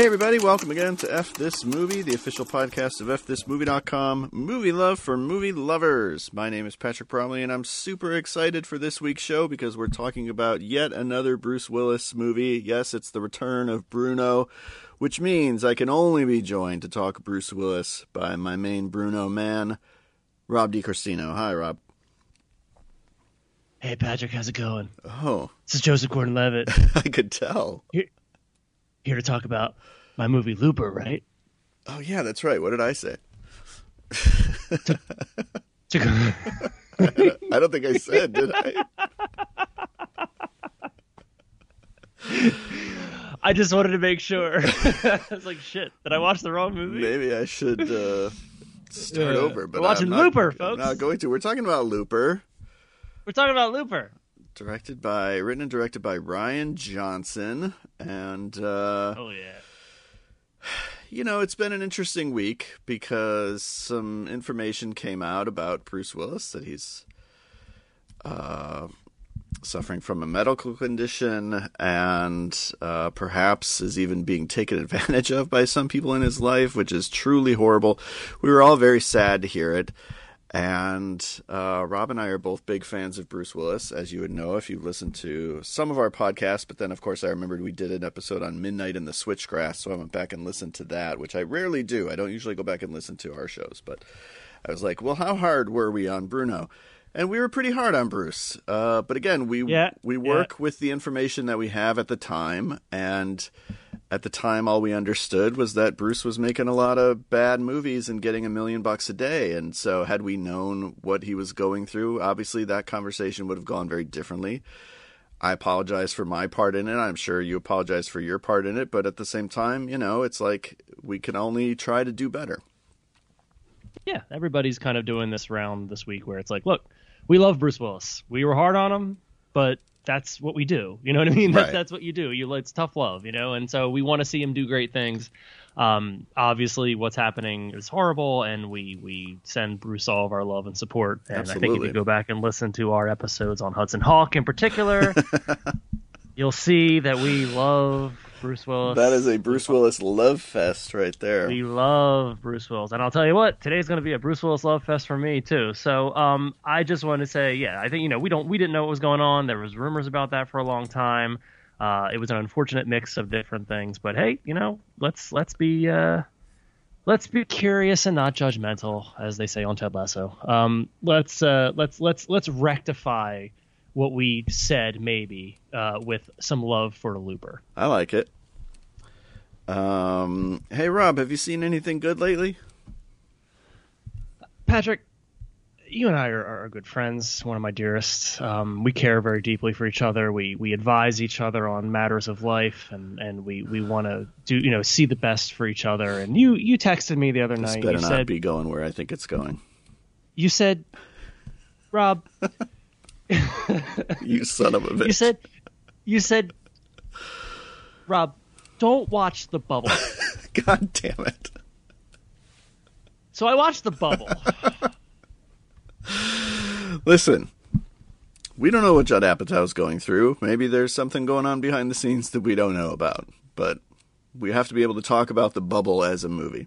Hey, everybody, welcome again to F This Movie, the official podcast of FThisMovie.com, movie love for movie lovers. My name is Patrick Bromley, and I'm super excited for this week's show because we're talking about yet another Bruce Willis movie. Yes, it's the return of Bruno, which means I can only be joined to talk Bruce Willis by my main Bruno man, Rob DiCristino. Hi, Rob. Hey, Patrick, how's it going? Oh, This is Joseph Gordon-Levitt I could tell. here to talk about my movie Looper, right? Oh, yeah, that's right. What did I say? To- I don't think I said, did I? I just wanted to make sure. I was like, shit, did I watch the wrong movie? Maybe I should uh, start Yeah. over. But We're watching not- Looper, I'm folks. Not going to. We're talking about Looper, We're talking about Looper. directed by, written and directed by Rian Johnson, and uh, Oh yeah. You know it's been an interesting week because some information came out about Bruce Willis that he's uh, suffering from a medical condition and uh, perhaps is even being taken advantage of by some people in his life, which is truly horrible. We were all very sad to hear it. And uh, Rob and I are both big fans of Bruce Willis, as you would know if you listened to some of our podcasts. But then, of course, I remembered we did an episode on Midnight in the Switchgrass, so I went back and listened to that, which I rarely do. I don't usually go back and listen to our shows, but I was like, well, how hard were we on Bruno? And we were pretty hard on Bruce. Uh, but again, we Yeah, we yeah. work with the information that we have at the time, and at the time, all we understood was that Bruce was making a lot of bad movies and getting a million bucks a day. And so, had we known what he was going through, obviously that conversation would have gone very differently. I apologize for my part in it. I'm sure you apologize for your part in it. But at the same time, you know, it's like we can only try to do better. Yeah, everybody's kind of doing this round this week where it's like, look, we love Bruce Willis. We were hard on him, but that's what we do. You know what I mean? That's Right. that's what you do. You it's tough love, you know. And so we want to see him do great things. Um, obviously, what's happening is horrible, and we we send Bruce all of our love and support. And I think if Absolutely. you go back and listen to our episodes on Hudson Hawk in particular, you'll see that we love Bruce Willis. That is a Bruce Willis love fest right there. We love Bruce Willis, and I'll tell you what, today's going to be a Bruce Willis love fest for me too. So, um, I just want to say, yeah, I think you know we don't we didn't know what was going on. There was rumors about that for a long time. Uh, it was an unfortunate mix of different things, but hey, you know, let's let's be uh, let's be curious and not judgmental, as they say on Ted Lasso. Um, let's uh, let's let's let's rectify what we said maybe uh, with some love for the Looper. I like it. Um, hey Rob, have you seen anything good lately? Patrick, you and I are, are good friends. One of my dearest. Um, we care very deeply for each other. We we advise each other on matters of life, and, and we, we want to do you know see the best for each other. And you you texted me the other This night. better You not said be going where I think it's going. you said, Rob, You son of a bitch. you said you said, Rob, don't watch the bubble. God damn it. So I watched the bubble. Listen, we don't know what Judd Apatow's going through. Maybe there's something going on behind the scenes that we don't know about. But we have to be able to talk about the bubble as a movie.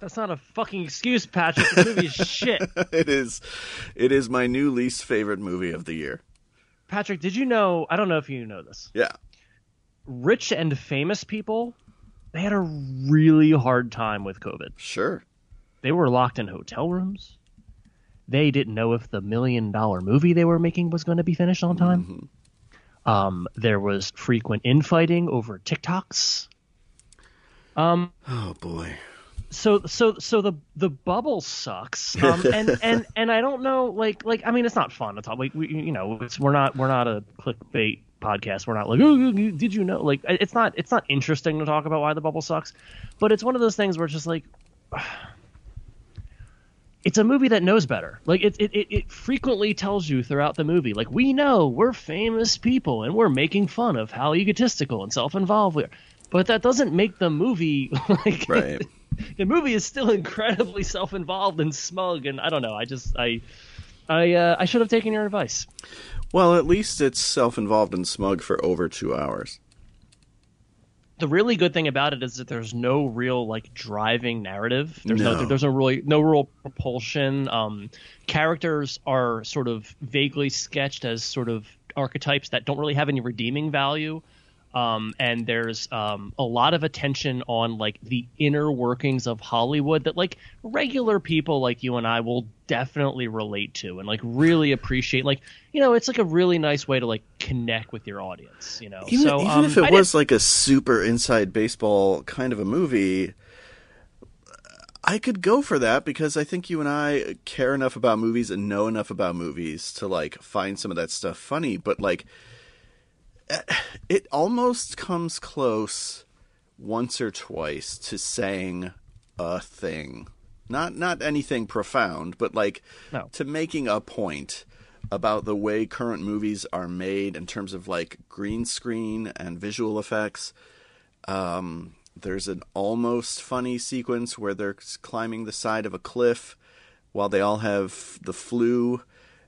That's not a fucking excuse, Patrick. This movie is shit. It is it is my new least favorite movie of the year. Patrick, did you know? I don't know if you know this. Yeah. rich and famous people they had a really hard time with covid Sure. they were locked in hotel rooms they didn't know if the million dollar movie they were making was going to be finished on time um, there was frequent infighting over tiktoks um, Oh boy. So so so the the bubble sucks. Um, and and and i don't know like like i mean it's not fun to talk like we you know it's, we're not we're not a clickbait podcast. We're not like oh did you know? Like it's not it's not interesting to talk about why the bubble sucks. But it's one of those things where it's just like it's a movie that knows better. Like it, it, it, it frequently tells you throughout the movie like we know we're famous people and we're making fun of how egotistical and self-involved we are. But that doesn't make the movie like Right. The movie is still incredibly self-involved and smug and i don't know i just i i uh, i should have taken your advice Well, at least it's self-involved and smug for over 2 hours. the really good thing about it is that there's no real like driving narrative. There's no, No. there's no really no real propulsion. Um, characters are sort of vaguely sketched as sort of archetypes that don't really have any redeeming value. Um, and there's um, a lot of attention on like the inner workings of Hollywood that like regular people like you and I will definitely relate to and like really appreciate. Like you know, it's like a really nice way to like connect with your audience. You know, Even, so even um, if it I was like a super inside baseball kind of a movie, I could go for that because I think you and I care enough about movies and know enough about movies to like find some of that stuff funny. But like, it almost comes close once or twice to saying a thing, not not anything profound, but like No. to making a point about the way current movies are made in terms of like green screen and visual effects. Um, there's an almost funny sequence where they're climbing the side of a cliff while they all have the flu,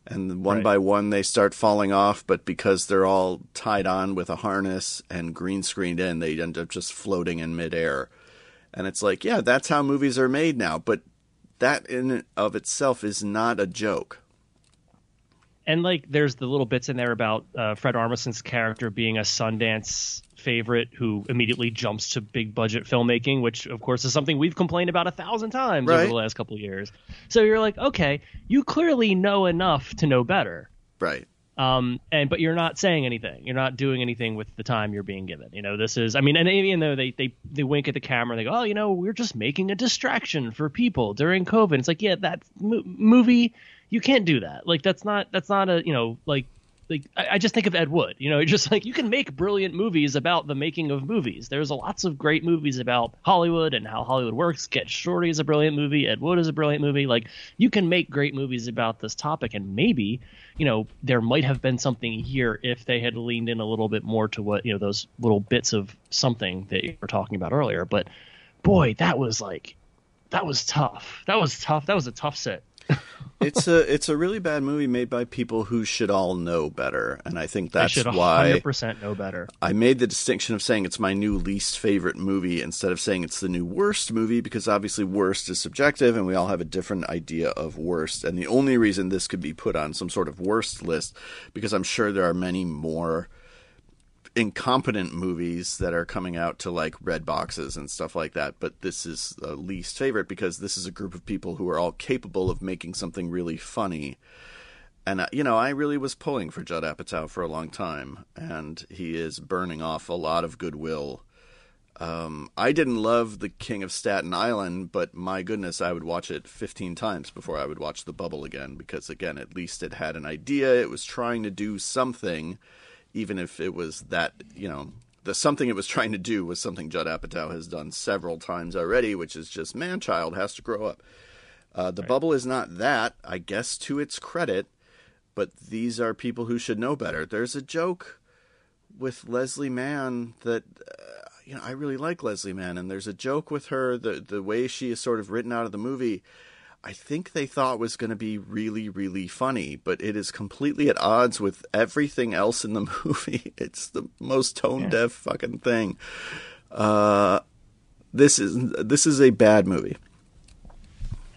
and one Right. by one they start falling off. But because they're all tied on with a harness and green screened in, they end up just floating in midair. And it's like, yeah, that's how movies are made now. But that in of itself is not a joke. and like there's the little bits in there about uh, Fred Armisen's character being a Sundance favorite who immediately jumps to big budget filmmaking, which of course is something we've complained about a thousand times over the last couple of years. So you're like, okay, you clearly know enough to know better. Right. Um, and but you're not saying anything. You're not doing anything with the time you're being given. You know, this is. I mean, and even though they they they wink at the camera, they go, "Oh, you know, we're just making a distraction for people during COVID." It's like, yeah, that mo- movie, you can't do that. Like, that's not that's not a you know like like I, just think of Ed Wood. You know, just like you can make brilliant movies about the making of movies. There's a lots of great movies about Hollywood and how Hollywood works. Get Shorty is a brilliant movie. Ed Wood is a brilliant movie. Like you can make great movies about this topic, and maybe you know there might have been something here if they had leaned in a little bit more to what you know those little bits of something that you were talking about earlier. But boy, that was like that was tough. That was tough. That was a tough set. it's a it's a really bad movie made by people who should all know better, and I think I that's should why 100% know better. I made the distinction of saying it's my new least favorite movie instead of saying it's the new worst movie because obviously worst is subjective and we all have a different idea of worst. And the only reason this could be put on some sort of worst list because I'm sure there are many more incompetent movies that are coming out to like red boxes and stuff like that but this is a least favorite because this is a group of people who are all capable of making something really funny. And uh, you know i really was pulling for judd apatow for a long time and he is burning off a lot of goodwill. Um, i didn't love the king of staten island but my goodness i would watch it 15 times before i would watch the bubble again because again at least it had an idea it was trying to do something even if it was that you know the something it was trying to do was something Judd Apatow has done several times already, which is just man child has to grow up. Uh, the bubble is not that, I guess, to its credit, but these are people who should know better. There's a joke with Leslie Mann that uh, you know I really like Leslie Mann, and there's a joke with her the the way she is sort of written out of the movie. I think they thought was going to be really, really funny, but it is completely at odds with everything else in the movie. It's the most tone deaf fucking thing. Uh, this is this is a bad movie.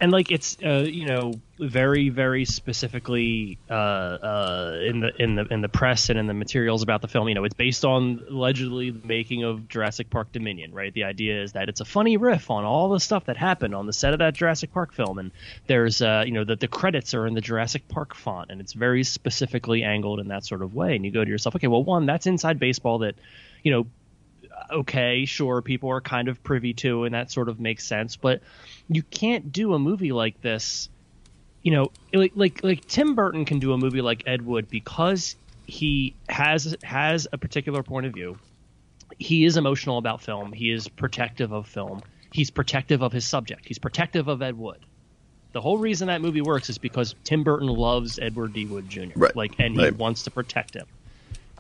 And like it's uh, you know very very specifically uh, uh, in the in the in the press and in the materials about the film. You know it's based on allegedly the making of Jurassic Park Dominion right? The idea is that it's a funny riff on all the stuff that happened on the set of that Jurassic Park film. And there's uh, you know that the credits are in the Jurassic Park font and it's very specifically angled in that sort of way. And you go to yourself okay well one that's inside baseball that you know okay, sure, people are kind of privy to, and that sort of makes sense. But you can't do a movie like this, you know, like like like Tim Burton can do a movie like Ed Wood because he has has a particular point of view. He is emotional about film. He is protective of film. He's protective of his subject. He's protective of Ed Wood. The whole reason that movie works is because Tim Burton loves Edward D. Wood Jr. Right, Like, and he right. wants to protect him.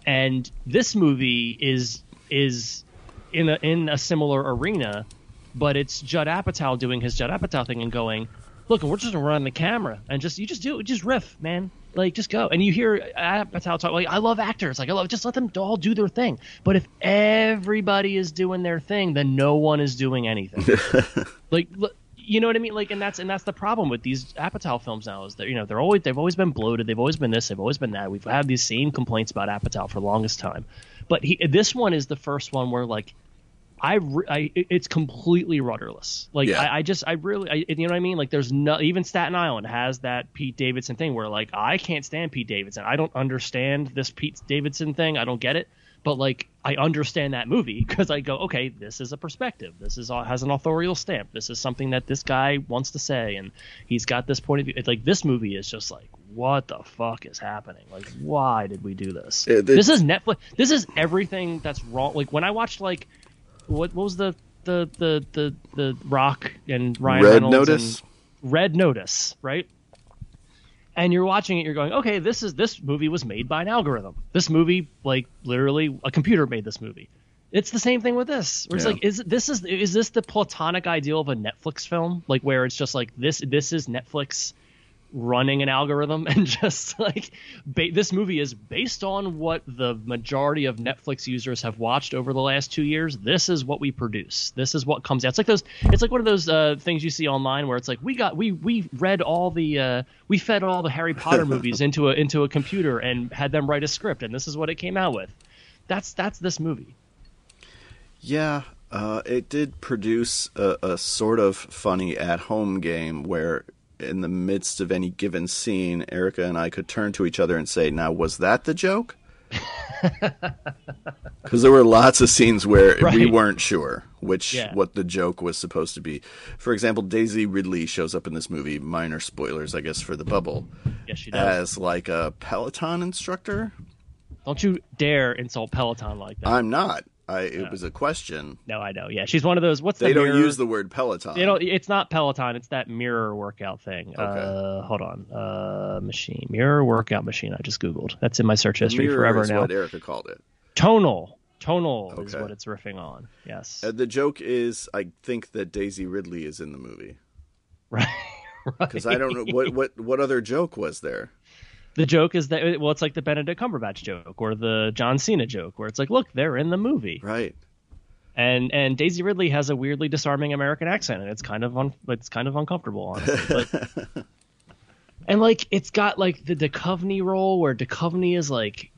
And this movie is is in a in a similar arena, but it's Judd Apatow doing his Judd Apatow thing and going, look, we're just gonna run the camera and just you just do it, just riff, man. Like, just go. And you hear Apatow talk like, I love actors. Like, I love just let them all do their thing. But if everybody is doing their thing, then no one is doing anything. like, you know what I mean? Like, and that's and that's the problem with these Apatow films now is that you know they're always they've always been bloated. They've always been this. They've always been that. We've had these same complaints about Apatow for the longest time. But he, this one is the first one where like I, I it's completely rudderless. Like yeah. I, I, just I really I, you know what I mean. Like there's no even Staten Island has that Pete Davidson thing where like I can't stand Pete Davidson. I don't understand this Pete Davidson thing. I don't get it. But like I understand that movie because I go okay, this is a perspective. This is uh, has an authorial stamp. This is something that this guy wants to say, and he's got this point of view. It's like this movie is just like what the fuck is happening? Like why did we do this? this is Netflix. This is everything that's wrong. Like when I watched like what, what was the the the the the Rock and Ryan Red Reynolds Notice. Red Notice, right? And you're watching it, you're going, okay, this is this movie was made by an algorithm. This movie, like literally, a computer made this movie. It's the same thing with this. Where it's yeah. like, is this is is this the platonic ideal of a Netflix film? Like where it's just like this this is Netflix running an algorithm and just like ba- this movie is based on what the majority of Netflix users have watched over the last two years. This is what we produce. This is what comes out. It's like those. It's like one of those uh, things you see online where it's like we got we we read all the uh, we fed all the Harry Potter movies into a into a computer and had them write a script and this is what it came out with. That's that's this movie. Yeah, uh, it did produce a, a, sort of funny at home game where in the midst of any given scene, Erica and I could turn to each other and say, "Now, was that the joke?" Because there were lots of scenes where right. we weren't sure which yeah. what the joke was supposed to be. For example, Daisy Ridley shows up in this movie. Minor spoilers, I guess, for the bubble. Yes, she does. As like a Peloton instructor. Don't you dare insult Peloton like that. I'm not. I, it was a question. No, I know. Yeah, she's one of those. What's the they the don't mirror? use the word Peloton. You know, it's not Peloton. It's that mirror workout thing. Okay. Uh, hold on. Uh, machine mirror workout machine. I just googled. That's in my search history mirror forever is now. What Erica called it. Tonal. Tonal okay. is what it's riffing on. Yes. Uh, the joke is, I think that Daisy Ridley is in the movie. Right. Because right. I don't know what what what other joke was there the joke is that well, it's like the Benedict Cumberbatch joke or the John Cena joke, where it's like, look, they're in the movie, right? And and Daisy Ridley has a weirdly disarming American accent, and it's kind of un, it's kind of uncomfortable, honestly. But, and like it's got like the Duchovny role where Duchovny is like,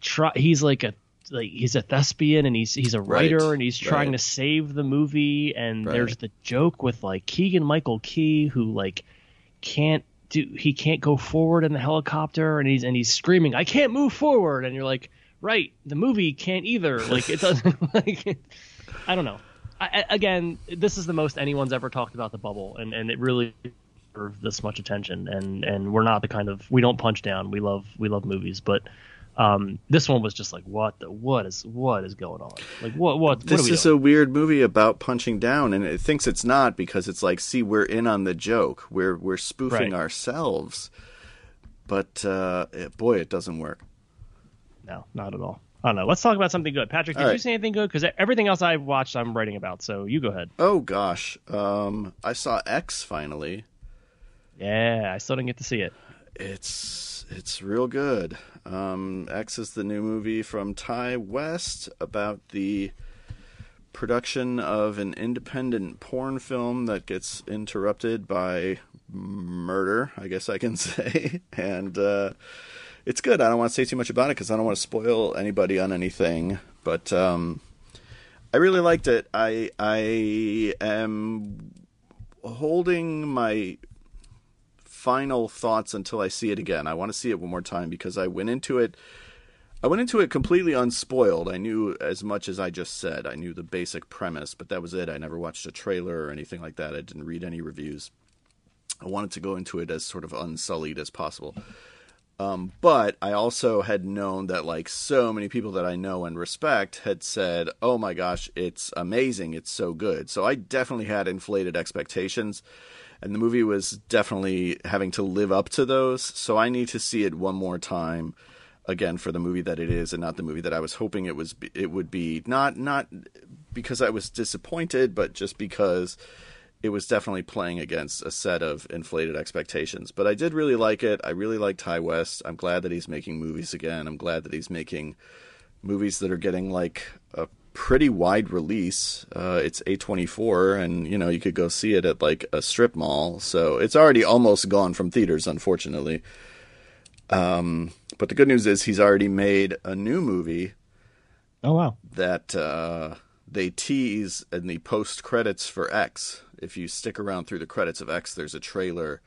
try, he's like a like he's a thespian and he's he's a writer right, and he's trying right. to save the movie and right. there's the joke with like Keegan Michael Key who like can't do he can't go forward in the helicopter and he's and he's screaming I can't move forward. And you're like right the movie can't either. Like it doesn't like I don't know. I, again this is the most anyone's ever talked about the bubble and and it really deserves this much attention and and we're not the kind of we don't punch down. We love we love movies but um, this one was just like, what the what is what is going on? Like what what? This what is doing? a weird movie about punching down, and it thinks it's not because it's like, see, we're in on the joke. We're we're spoofing right. ourselves, but uh, it, boy, it doesn't work. No, not at all. I don't know. Let's talk about something good. Patrick, did right. you see anything good? Because everything else I've watched, I'm writing about. So you go ahead. Oh gosh, um, I saw X finally. Yeah, I still didn't get to see it. It's it's real good. Um, X is the new movie from Ti West about the production of an independent porn film that gets interrupted by murder, I guess I can say. and uh, it's good. I don't want to say too much about it because I don't want to spoil anybody on anything. But um, I really liked it. I I am holding my final thoughts until I see it again. I want to see it one more time because I went into it I went into it completely unspoiled. I knew as much as I just said. I knew the basic premise, but that was it. I never watched a trailer or anything like that. I didn't read any reviews. I wanted to go into it as sort of unsullied as possible. Um, but I also had known that like so many people that I know and respect had said, "Oh my gosh, it's amazing! It's so good." So I definitely had inflated expectations and the movie was definitely having to live up to those. So I need to see it one more time again for the movie that it is and not the movie that I was hoping it was it would be not not because I was disappointed but just because it was definitely playing against a set of inflated expectations. But I did really like it. I really liked Ti West. I'm glad that he's making movies again. I'm glad that he's making movies that are getting like a pretty wide release. Uh, it's A24, and you know you could go see it at like a strip mall. So it's already almost gone from theaters, unfortunately. Um, but the good news is he's already made a new movie. Oh wow! That uh, they tease in the post credits for X. If you stick around through the credits of X, there's a trailer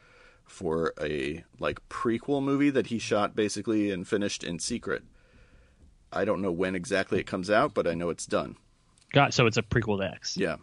for a like prequel movie that he shot basically and finished in secret. I don't know when exactly it comes out, but I know it's done. Got so it's a prequel to X. Yeah.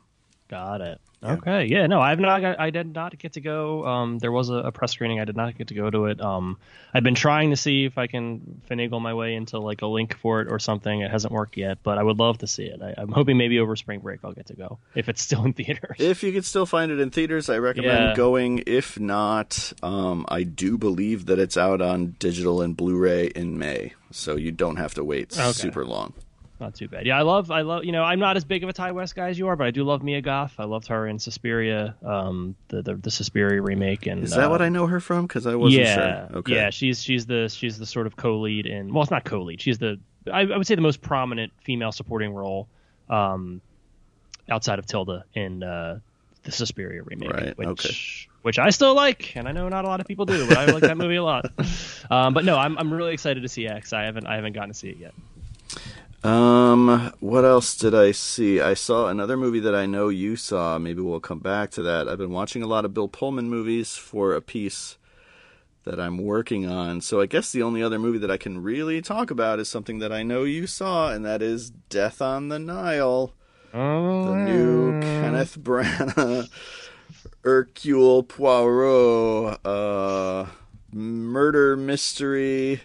Got it. Okay. Yeah. No, I've not. I did not get to go. Um, there was a, a, press screening. I did not get to go to it. Um, I've been trying to see if I can finagle my way into like a link for it or something. It hasn't worked yet, but I would love to see it. I, am hoping maybe over spring break I'll get to go if it's still in theaters. If you can still find it in theaters, I recommend yeah. going. If not, um, I do believe that it's out on digital and Blu-ray in May, so you don't have to wait okay. super long not too bad. Yeah, I love, I love, you know, I'm not as big of a Ti West guy as you are, but I do love Mia Goth. I loved her in Suspiria, um, the the, the Suspiria remake. And is that uh, what I know her from? Because I wasn't yeah, sure. Okay. Yeah, she's she's the she's the sort of co-lead in. Well, it's not co-lead. She's the I, I would say the most prominent female supporting role, um, outside of Tilda in uh, the Suspiria remake. Right. Which, okay. Which I still like, and I know not a lot of people do, but I like that movie a lot. Um, but no, I'm I'm really excited to see X. I haven't I haven't gotten to see it yet. Um, what else did I see? I saw another movie that I know you saw. Maybe we'll come back to that. I've been watching a lot of Bill Pullman movies for a piece that I'm working on. So I guess the only other movie that I can really talk about is something that I know you saw, and that is Death on the Nile. Oh. The new Kenneth Branagh, Hercule Poirot, uh, murder mystery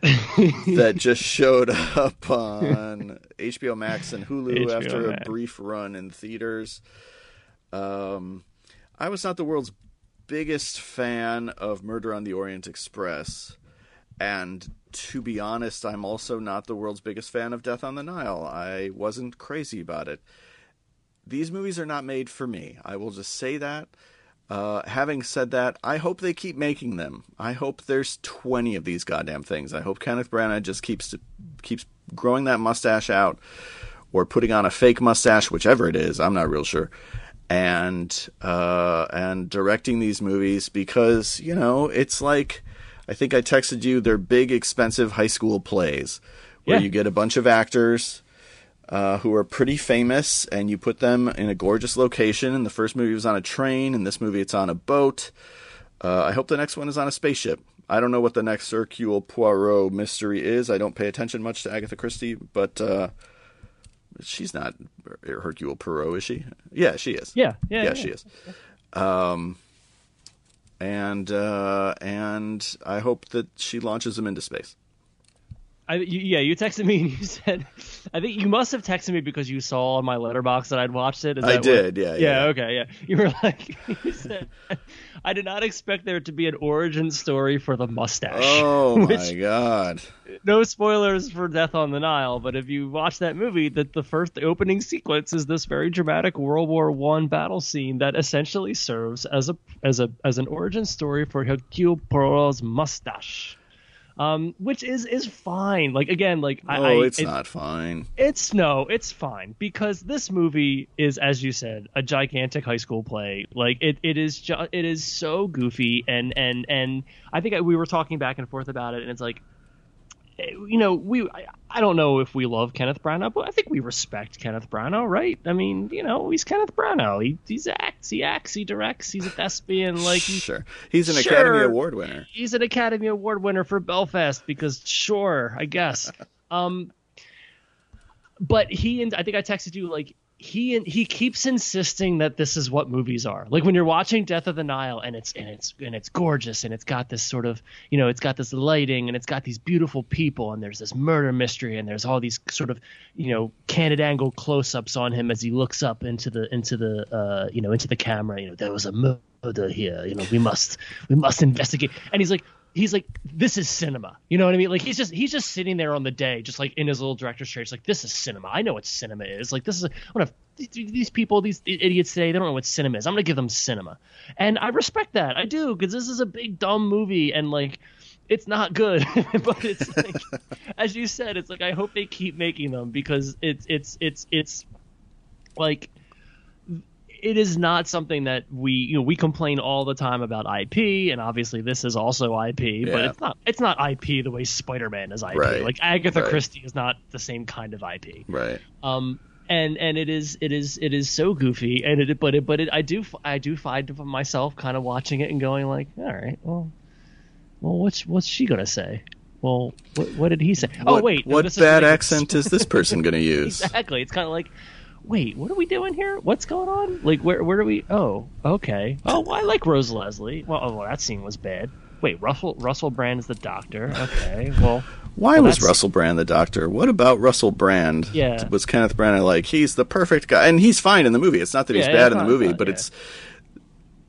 that just showed up on HBO Max and Hulu HBO after Max. a brief run in theaters. Um, I was not the world's biggest fan of Murder on the Orient Express, and to be honest, I'm also not the world's biggest fan of Death on the Nile. I wasn't crazy about it. These movies are not made for me. I will just say that. Uh, having said that, I hope they keep making them. I hope there's 20 of these goddamn things. I hope Kenneth Branagh just keeps keeps growing that mustache out, or putting on a fake mustache, whichever it is. I'm not real sure, and uh, and directing these movies because you know it's like I think I texted you. They're big, expensive high school plays where yeah. you get a bunch of actors uh, who are pretty famous, and you put them in a gorgeous location. And the first movie was on a train, and this movie it's on a boat. Uh, I hope the next one is on a spaceship. I don't know what the next Hercule Poirot mystery is. I don't pay attention much to Agatha Christie, but uh, she's not Hercule Poirot, is she? Yeah, she is. Yeah, yeah, yeah, yeah. she is. Um, and uh, and I hope that she launches them into space. I, you, yeah, you texted me and you said, I think you must have texted me because you saw on my Letterboxd that I'd watched it. I did, yeah, yeah, yeah. Okay, yeah. You were like, you said, I did not expect there to be an origin story for the mustache. Oh which, my god! No spoilers for Death on the Nile, but if you watch that movie, that the first opening sequence is this very dramatic World War One battle scene that essentially serves as a as a as an origin story for Hercule Poirot's mustache um, which is is fine. Like again, like I, oh, it's it, not fine. It's no, it's fine because this movie is, as you said, a gigantic high school play. Like it, it is just it is so goofy and and and I think we were talking back and forth about it, and it's like you know, we I, I, don't know if we love Kenneth Branagh, but I think we respect Kenneth Branagh, right? I mean, you know, he's Kenneth Branagh. He he's acts, he acts, he directs. He's a thespian. Like sure, he's an sure, Academy Award winner. He's an Academy Award winner for Belfast because sure, I guess. um, but he and I think I texted you like he he keeps insisting that this is what movies are. Like when you're watching Death of the Nile and it's and it's and it's gorgeous and it's got this sort of you know it's got this lighting and it's got these beautiful people and there's this murder mystery and there's all these sort of you know candid angle close-ups on him as he looks up into the into the uh, you know into the camera. You know there was a murder here. You know we must we must investigate. And he's like he's like this is cinema. You know what i mean? Like he's just he's just sitting there on the day just like in his little director's chair. He's like this is cinema. I know what cinema is. Like this is one of these people, these idiots today, they don't know what cinema is. I'm gonna give them cinema, and I respect that. I do because this is a big dumb movie, and like it's not good. But it's like as you said it's like i hope they keep making them because it's it's it's it's like it is not something that we you know we complain all the time about IP and obviously this is also IP Yeah. but it's not it's not IP the way Spider-Man is IP Right. like Agatha Right. Christie is not the same kind of IP Right. um and and it is it is it is so goofy and it but it but it I do I do find myself kind of watching it and going like all right well well what's what's she gonna say well what, what did he say oh wait what this is bad like- accent is this person going to use? exactly it's kind of like wait what are we doing here what's going on like where where do we oh okay oh well, I like Rose Leslie well oh well, that scene was bad wait Russell Russell Brand is the doctor okay well Why Well, was that's- Russell Brand the doctor? What about Russell Brand? Yeah. Was Kenneth Branagh like he's the perfect guy, and he's fine in the movie. It's not that he's Yeah, bad in the movie, fine, but yeah. it's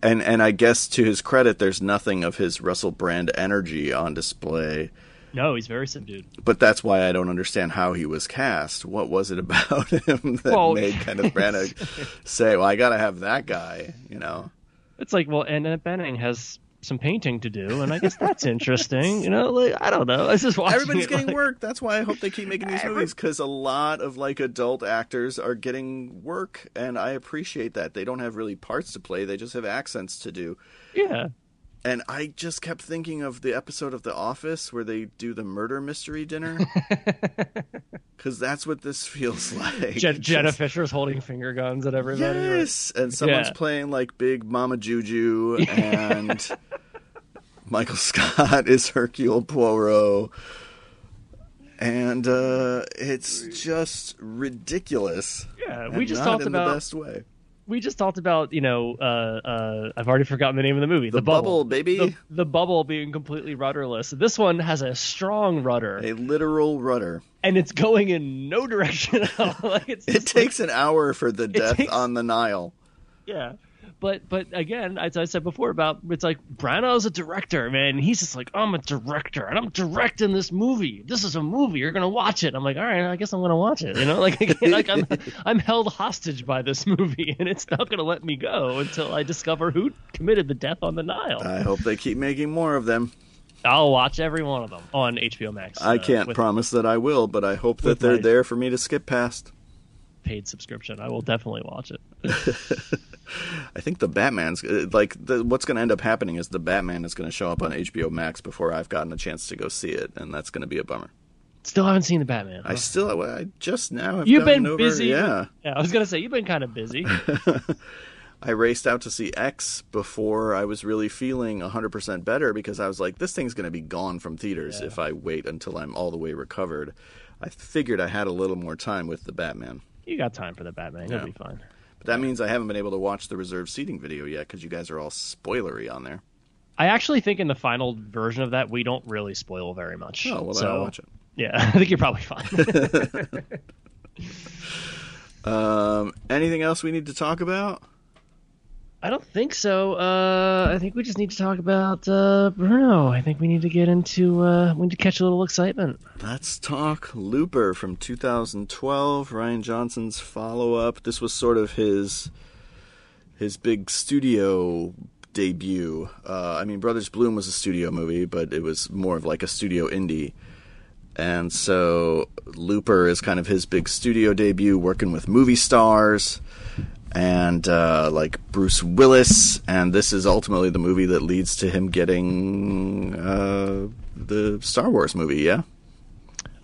and and I guess to his credit, there's nothing of his Russell Brand energy on display. No he's very subdued But that's why I don't understand how he was cast. What was it about him that Well- made Kenneth Branagh say, "Well, I got to have that guy"? You know. It's like, well, Annette Bening has some painting to do, and I guess that's interesting. You know, like I don't know. I just. Everybody's it, getting like, work. That's why I hope they keep making these movies because a lot of like adult actors are getting work, and I appreciate that. They don't have really parts to play; they just have accents to do. Yeah, And I just kept thinking of the episode of The Office where they do the murder mystery dinner, because that's what this feels like. Je- Jenna Just- Fischer's holding finger guns at everybody. right? Yes, and someone's Yeah. playing like big Mama Juju, and Michael Scott is Hercule Poirot, and uh, it's just ridiculous. Yeah, we just not talked in about the best way. We just talked about you know uh, uh, I've already forgotten the name of the movie. The, bubble, baby, The, the bubble being completely rudderless. This one has a strong rudder, a literal rudder. and it's going in no direction at all. like it's It takes an hour for the death takes- on the Nile. Yeah. But but again, as I said before about it's like Branagh's a director, man. He's just like I'm a director and I'm directing this movie. This is a movie. You're gonna watch it. I'm like, all right, I guess I'm gonna watch it. You know, like again, like I'm I'm held hostage by this movie, and it's not gonna let me go until I discover who committed the death on the Nile. I hope they keep making more of them. I'll watch every one of them on HBO Max. I uh, can't promise that I will, but I hope that with they're my- there for me to skip past. paid subscription. I will definitely watch it. I think the Batman's uh, like the, what's going to end up happening is the Batman is going to show up on HBO Max before I've gotten a chance to go see it, and that's going to be a bummer. Still haven't seen the Batman. I still, I just now have You've been over- busy. Yeah, Yeah, I was gonna say you've been kind of busy. I raced out to see X before I was really feeling 100% better because I was like, this thing's going to be gone from theaters Yeah. if I wait until I'm all the way recovered. I figured I had a little more time with the Batman. You got time for the Batman. You'll Yeah. be fine. But that means I haven't been able to watch the reserved seating video yet because you guys are all spoilery on there. I actually think in the final version of that we don't really spoil very much. Oh, well, so, I'll watch it. Yeah, I think you're probably fine. Um, anything else we need to talk about? I don't think so. Uh, I think we just need to talk about uh, Bruno. I think we need to get into. Uh, we need to catch a little excitement. Let's talk Looper from 2012. Rian Johnson's follow up. This was sort of his his big studio debut. Uh, I mean, Brothers Bloom was a studio movie, but it was more of like a studio indie. And so Looper is kind of his big studio debut, working with movie stars and uh, like Bruce Willis. And this is ultimately the movie that leads to him getting uh, the Star Wars movie. Yeah.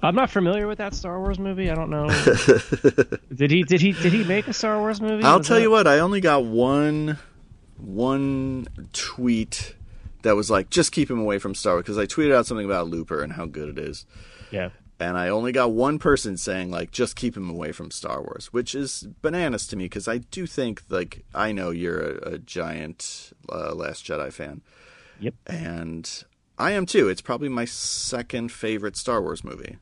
I'm not familiar with that Star Wars movie. I don't know. did he? Did he? Did he make a Star Wars movie? I'll Was tell that- you what. I only got one one tweet that was like, just keep him away from Star Wars because I tweeted out something about Looper and how good it is, Yeah. And I only got one person saying like, just keep him away from Star Wars, which is bananas to me because I do think like I know you're a, a giant uh, Last Jedi fan, Yep. and I am too. It's probably my second favorite Star Wars movie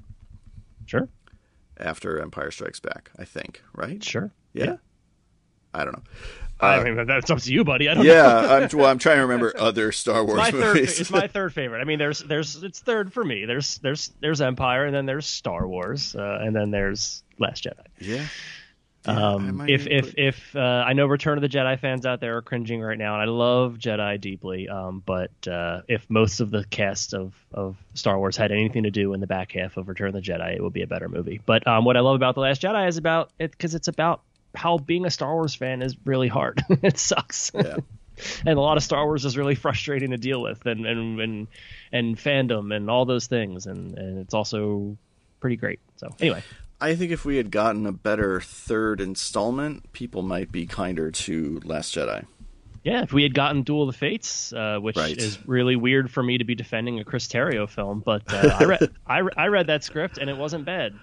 Sure. after Empire Strikes Back. I think, right? Sure. Yeah. I don't know. I Uh, mean, that's up to you, buddy. I don't know. yeah, I'm, well, I'm trying to remember other Star Wars my third it's my third favorite. I mean, there's there's it's third for me. There's there's there's Empire, and then there's Star Wars, uh, and then there's Last Jedi. yeah, Um, if even if put- if uh, I know Return of the Jedi fans out there are cringing right now, and I love Jedi deeply, um, but uh, if most of the cast of, of Star Wars had anything to do in the back half of Return of the Jedi, it would be a better movie. But um, what I love about the Last Jedi is about it because it's about how being a Star Wars fan is really hard. it sucks. yeah. and a lot of Star Wars is really frustrating to deal with, and and and, and fandom and all those things, and and it's also pretty great. So anyway, I think if we had gotten a better third installment, people might be kinder to Last Jedi. yeah, if we had gotten Duel of the Fates, uh, which Right. is really weird for me to be defending a Chris Terrio film, but uh, I read I, re- I read that script and it wasn't bad.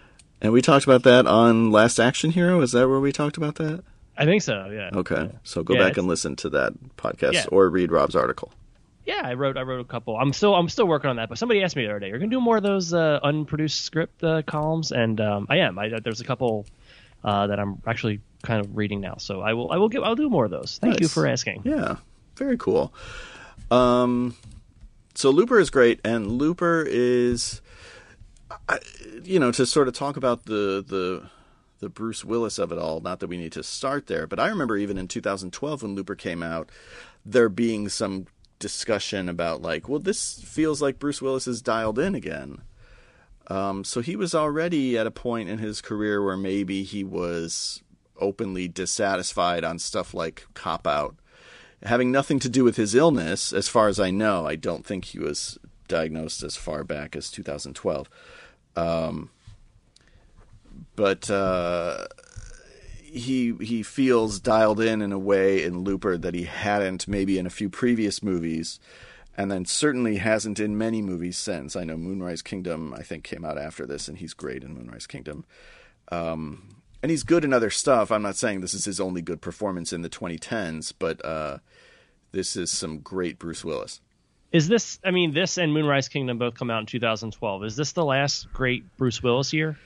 And we talked about that on Last Action Hero. Is that where we talked about that? I think so. Yeah. Okay. So go Yeah, back it's- and listen to that podcast Yeah. or read Rob's article. Yeah, I wrote I wrote a couple. I'm still I'm still working on that. But somebody asked me the other day, "You're gonna do more of those uh, unproduced script uh, columns?" And um, I am. I, there's a couple uh, that I'm actually kind of reading now. So I will I will give I'll do more of those. Thank you for asking. Yeah. Very cool. Um, so Looper is great, and Looper is, You know, to sort of talk about the the the Bruce Willis of it all. Not that we need to start there, but I remember even in 2012 when Looper came out, there being some discussion about like, well, this feels like Bruce Willis is dialed in again. Um, so he was already at a point in his career where maybe he was openly dissatisfied on stuff like Cop Out having nothing to do with his illness, as far as I know. I don't think he was diagnosed as far back as 2012. Um, but uh, he he feels dialed in in a way in Looper that he hadn't maybe in a few previous movies, and then certainly hasn't in many movies since. I know Moonrise Kingdom I think came out after this, and he's great in Moonrise Kingdom. Um, and he's good in other stuff. I'm not saying this is his only good performance in the 2010s, but uh, this is some great Bruce Willis. Is this? I mean, this and Moonrise Kingdom both come out in 2012. Is this the last great Bruce Willis year?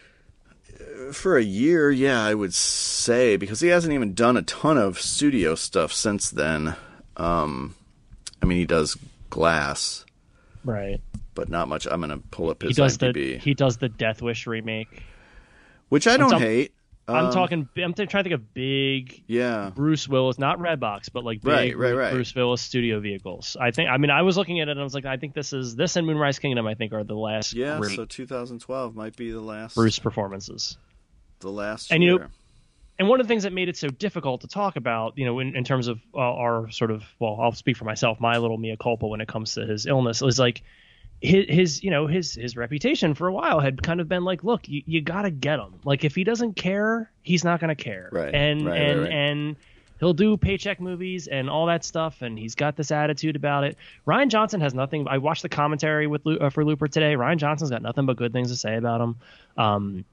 For a year, yeah, I would say, because he hasn't even done a ton of studio stuff since then. Um, I mean, he does Glass, Right. but not much. I'm going to pull up He his does IMDb, the he does the Death Wish remake. which I don't hate. I'm Um, talking. I'm trying to think of big Yeah, Bruce Willis, not Redbox, but like big Right, right, right. Bruce Willis studio vehicles. I think. I mean, I was looking at it and I was like, I think this is this and Moonrise Kingdom. I think are the last yeah. great So 2012 might be the last Bruce performances. the last And you year. know- And one of the things that made it so difficult to talk about, you know, in, in terms of uh, our sort of, well, I'll speak for myself, my little mea culpa when it comes to his illness is like his, his you know, his his reputation for a while had kind of been like, look, you, you got to get him. Like if he doesn't care, he's not going to care. Right, And right, right, and right. and he'll do paycheck movies and all that stuff, and he's got this attitude about it. Rian Johnson has nothing. I watched the commentary with uh, for Looper today. Rian Johnson's got nothing but good things to say about him. Um,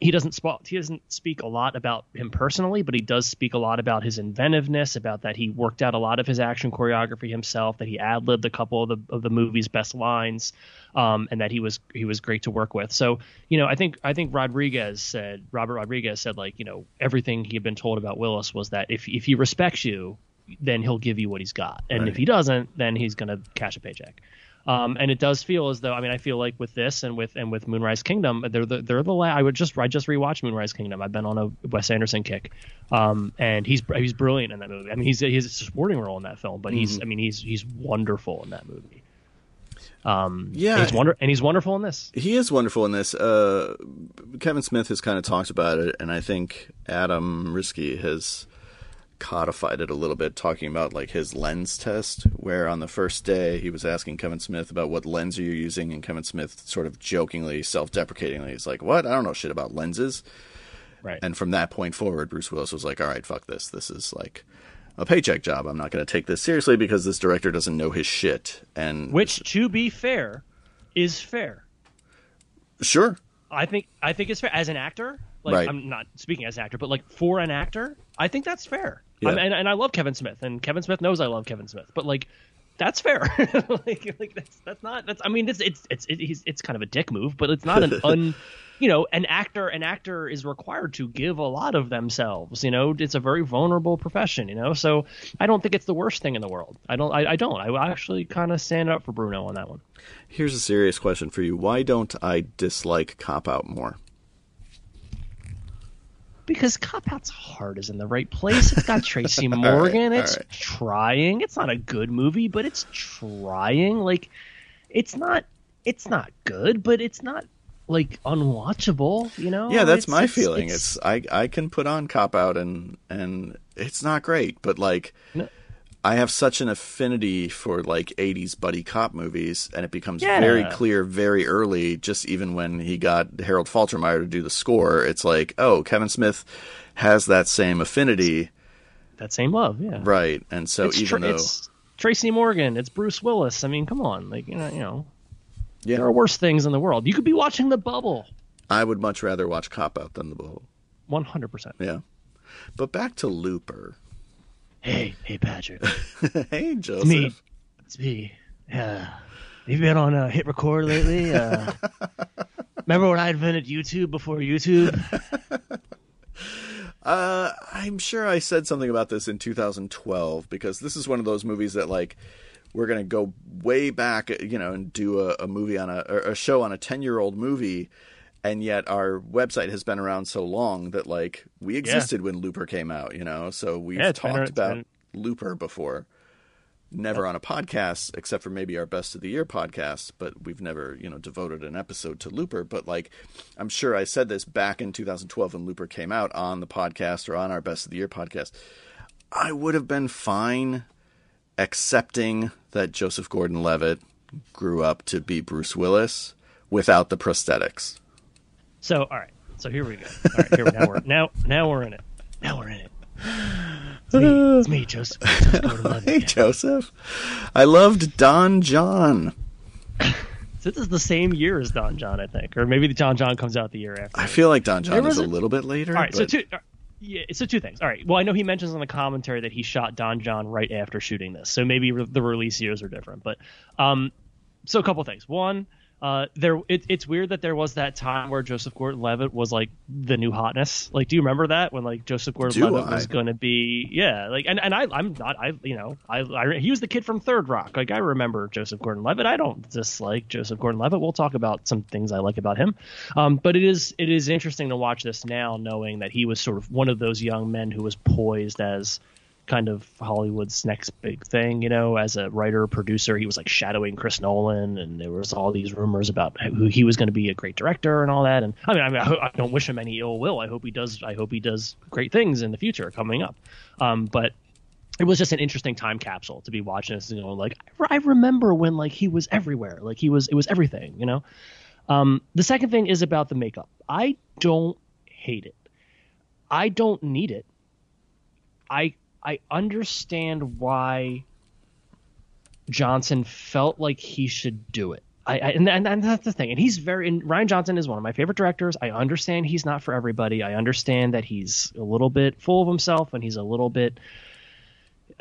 he doesn't he doesn't speak a lot about him personally, but he does speak a lot about his inventiveness, about that he worked out a lot of his action choreography himself, that he ad libbed a couple of the of the movie's best lines, um, and that he was he was great to work with. So you know, I think I think Rodriguez said Robert Rodriguez said like you know everything he had been told about Willis was that if if he respects you, then he'll give you what he's got, and Right. if he doesn't, then he's gonna cash a paycheck. Um, and it does feel as though I mean I feel like with this and with and with Moonrise Kingdom they're the they're the la- I would just I just rewatched Moonrise Kingdom. I've been on a Wes Anderson kick. Um, and he's he's brilliant in that movie. I mean he's he's a supporting role in that film but he's I mean he's he's wonderful in that movie. Um, Yeah. and he's wonder and he's wonderful in this. He is wonderful in this. Uh, Kevin Smith has kind of talked about it, and I think Adam Riske has codified it a little bit, talking about like his lens test, where on the first day he was asking Kevin Smith about what lens are you using, and Kevin Smith sort of jokingly, self-deprecatingly, is like, "What? I don't know shit about lenses." right And from that point forward, Bruce Willis was like, "All right, fuck this. This is like." A paycheck job. I'm not going to take this seriously because this director doesn't know his shit. And which to be fair is fair sure, I think I think it's fair as an actor. Like Right. I'm not speaking as an actor, but like for an actor, I think that's fair. Yeah. And, and I love Kevin Smith, and Kevin Smith knows I love Kevin Smith, but like that's fair. like, like that's that's not that's. I mean, it's it's it's it, he's, it's kind of a dick move, but it's not an un. You know, an actor an actor is required to give a lot of themselves. You know, it's a very vulnerable profession. You know, so I don't think it's the worst thing in the world. I don't. I, I don't. I actually kind of stand up for Bruno on that one. Here's a serious question for you. Why don't I dislike Cop Out more? Because Cop Out's heart is in the right place. It's got Tracy Morgan. right, it's right. trying. It's not a good movie, but it's trying. Like, it's not. It's not good, but it's not like unwatchable. You know? Yeah, that's It's- my it's- feeling. it's- It's, I I can put on cop out and and it's not great, but like No. I have such an affinity for like 80s buddy cop movies and it becomes Yeah. very clear very early just even when he got Harold Faltermeyer to do the score, it's like, "Oh, Kevin Smith has that same affinity." that same love. Yeah. Right. And so it's, even Tra- though it's Tracy Morgan, it's Bruce Willis. I mean, come on, like you know, you know, yeah, there are worse things in the world. You could be watching The Bubble. I would much rather watch Cop Out than The Bubble. One hundred percent. Yeah. But back to Looper. Hey, hey, Patrick, hey, Joseph. It's me. it's me. Yeah, you been on uh, hit record lately? Uh, remember when I invented YouTube before YouTube? Uh, I'm sure I said something about this in 2012 because this is one of those movies that like we're gonna go way back, you know, and do a, a movie on a or a show on a 10 year old movie, and yet our website has been around so long that like we existed when Looper came out, you know, so we've Yeah, it's been talked about it's Looper before. Never on a podcast, except for maybe our best of the year podcast, but we've never, you know, devoted an episode to Looper. But like, I'm sure I said this back in 2012 when Looper came out on the podcast or on our best of the year podcast. I would have been fine accepting that Joseph Gordon-Levitt grew up to be Bruce Willis without the prosthetics. So, all right. So here we go. All right, here we now we're now now we're in it. Now we're in it. It's me, it's me Joseph. Joseph Hey. Joseph. I loved Don Jon. So this is the same year as Don Jon, I think, or maybe the John John comes out the year after. I feel like Don Jon is a a- little bit later. All right, so two. Yeah, so two things. All right. Well, I know he mentions in the commentary that he shot Don Jon right after shooting this, so maybe re- the release years are different. But, um, so a couple things. One, uh, there it, it's weird that there was that time where Joseph Gordon-Levitt was like the new hotness. Like, do you remember that when like Joseph Gordon-Levitt was going to be? Yeah, like, and, and I I'm not I you know I, I he was the kid from Third Rock. Like, I remember Joseph Gordon-Levitt. I don't dislike Joseph Gordon-Levitt. We'll talk about some things I like about him. Um, but it is it is interesting to watch this now, knowing that he was sort of one of those young men who was poised as kind of Hollywood's next big thing. You know, as a writer producer, he was like shadowing Chris Nolan, and there was all these rumors about who he was going to be a great director and all that. And I mean, I, mean, I, don't wish him any ill will. I hope he does. I hope he does great things in the future coming up. Um, but it was just an interesting time capsule to be watching this. You know, like I remember when like he was everywhere. Like he was, it was everything. You know. Um, the second thing is about the makeup. I don't hate it. I don't need it. I I understand why Johnson felt like he should do it. I, I and, and, and that's the thing. And he's very and Rian Johnson is one of my favorite directors. I understand he's not for everybody. I understand that he's a little bit full of himself and he's a little bit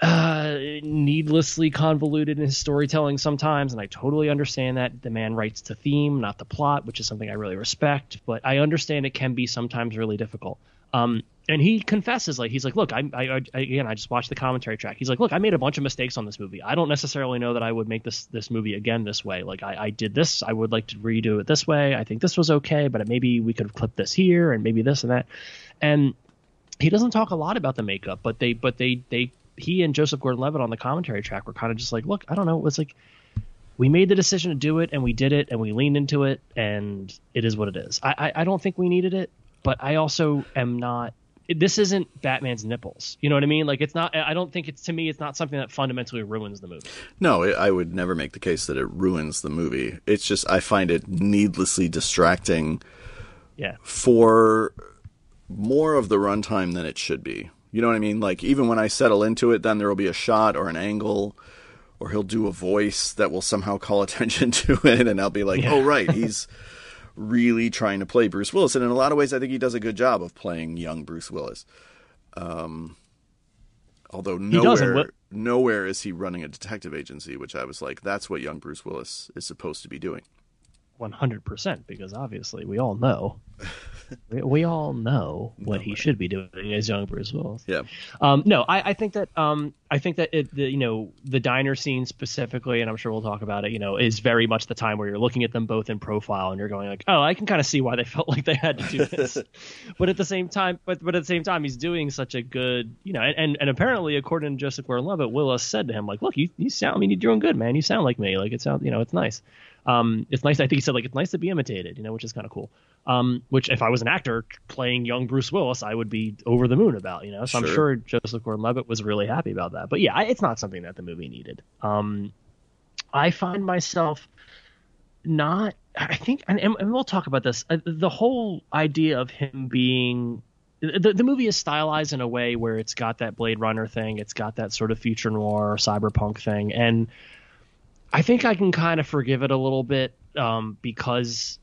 uh, needlessly convoluted in his storytelling sometimes, and I totally understand that. The man writes to theme, not the plot, which is something I really respect. But I understand it can be sometimes really difficult. Um, and he confesses, like he's like, look, I, I, I again, I just watched the commentary track. He's like, look, I made a bunch of mistakes on this movie. I don't necessarily know that I would make this this movie again this way. Like I, I did this, I would like to redo it this way. I think this was okay, but maybe we could have clipped this here and maybe this and that. And he doesn't talk a lot about the makeup, but they but they they he and Joseph Gordon-Levitt on the commentary track were kind of just like, look, I don't know, it's like we made the decision to do it and we did it and we leaned into it and it is what it is. I I, I don't think we needed it, but I also am not. This isn't Batman's nipples. You know what I mean? Like it's not. I don't think it's to me. It's not something that fundamentally ruins the movie. No, I would never make the case that it ruins the movie. It's just I find it needlessly distracting Yeah. for more of the runtime than it should be. You know what I mean? Like even when I settle into it, then there will be a shot or an angle, or he'll do a voice that will somehow call attention to it, and I'll be like, Yeah. "Oh, right, he's really trying to play Bruce Willis." And in a lot of ways, I think he does a good job of playing young Bruce Willis. Um, although nowhere, nowhere is he running a detective agency, which I was like, "That's what young Bruce Willis is supposed to be doing." 100% because obviously we all know we, we all know what he should be doing as young Bruce Willis. Yeah. Um, no, I, I think that um, I think that it, the, you know the diner scene specifically, and I'm sure we'll talk about it. You know, is very much the time where you're looking at them both in profile and you're going like, oh, I can kind of see why they felt like they had to do this. but at the same time, but but at the same time, he's doing such a good, you know, and and, and apparently according to Joseph Gordon-Levitt, Willis said to him like, look, you you sound, I mean, you're doing good, man. You sound like me. Like it sounds, you know, it's nice. Um, it's nice. I think he said like it's nice to be imitated, you know, which is kind of cool. Um, which if I was an actor playing young Bruce Willis, I would be over the moon about, you know. So Sure. I'm sure Joseph Gordon-Levitt was really happy about that. But yeah, I, it's not something that the movie needed. Um, I find myself not. I think, and, and we'll talk about this. uh, The whole idea of him being the, the movie is stylized in a way where it's got that Blade Runner thing, it's got that sort of future noir cyberpunk thing, and I think I can kind of forgive it a little bit um, because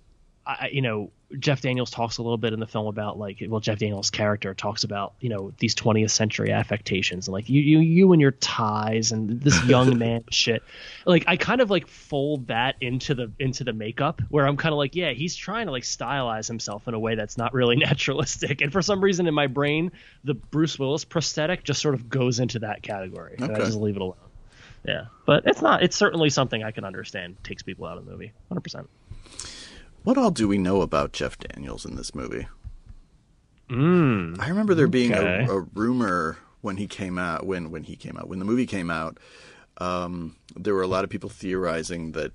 I, you know, Jeff Daniels talks a little bit in the film about like, well, Jeff Daniels' character talks about you know these 20th century affectations and like you you you and your ties and this young man shit. Like I kind of like fold that into the into the makeup where I'm kind of like, yeah, he's trying to like stylize himself in a way that's not really naturalistic, and for some reason in my brain, the Bruce Willis prosthetic just sort of goes into that category. And I just leave it alone. Yeah, but it's not. It's certainly something I can understand takes people out of the movie, 100. percent What all do we know about Jeff Daniels in this movie? Mm. I remember there being Okay. a, a rumor when he came out, when when he came out, when the movie came out. Um, there were a lot of people theorizing that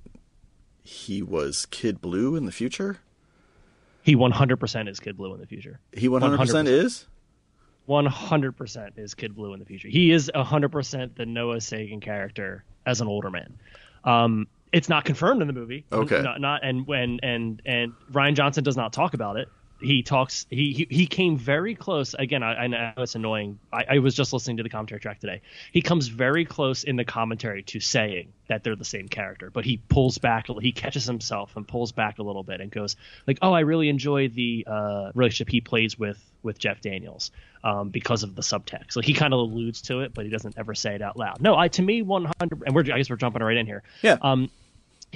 he was Kid Blue in the future. He 100% is Kid Blue in the future. He 100% 100%. is. 100% is Kid Blue in the future. He is 100% the Noah Segan character as an older man. Um, it's not confirmed in the movie. Okay. Not, not and when and and Rian Johnson does not talk about it. He talks. He he, he came very close. Again, I, I know it's annoying. I, I was just listening to the commentary track today. He comes very close in the commentary to saying that they're the same character, but he pulls back. He catches himself and pulls back a little bit and goes like, "Oh, I really enjoy the uh, relationship he plays with with Jeff Daniels um, because of the subtext." So he kind of alludes to it, but he doesn't ever say it out loud. No, I to me 100. And we're I guess we're jumping right in here. Yeah. Um,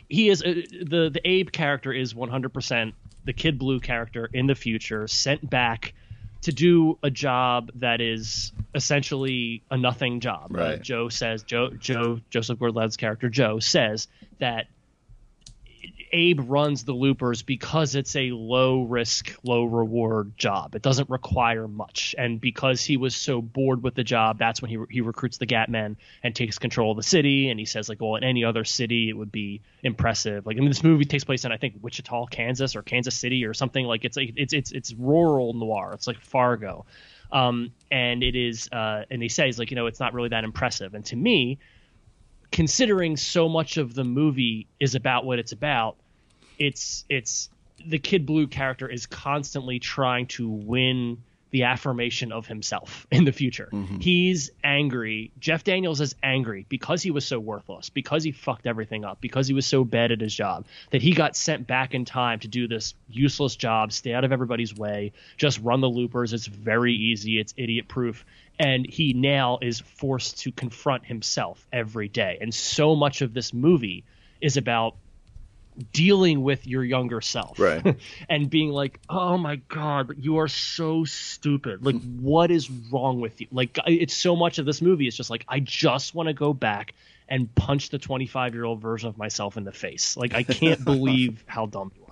he is uh, the the Abe character is 100% the Kid Blue character in the future sent back to do a job that is essentially a nothing job. Uh, Right. Joe says Joe Joe Joseph Gordon-Levitt's character Joe says that Abe runs the loopers because it's a low risk, low reward job. It doesn't require much. And because he was so bored with the job, that's when he, he recruits the Gatmen and takes control of the city. And he says, like, well, in any other city, it would be impressive. Like, I mean, this movie takes place in, I think, Wichita, Kansas or Kansas City or something. Like, it's like, it's, it's, it's rural noir. It's like Fargo. Um, and it is, uh, and he says, like, you know, it's not really that impressive. And to me, considering so much of the movie is about what it's about, it's it's the Kid Blue character is constantly trying to win the affirmation of himself in the future. Mm-hmm. He's angry. Jeff Daniels is angry because he was so worthless, because he fucked everything up, because he was so bad at his job that he got sent back in time to do this useless job, stay out of everybody's way, just run the loopers. It's very easy. It's idiot proof. And he now is forced to confront himself every day. And so much of this movie is about dealing with your younger self. Right. and being like oh my god you are so stupid. Like what is wrong with you? Like it's so much of this movie is just like i just want to go back and punch the 25 year old version of myself in the face. Like i can't believe how dumb you are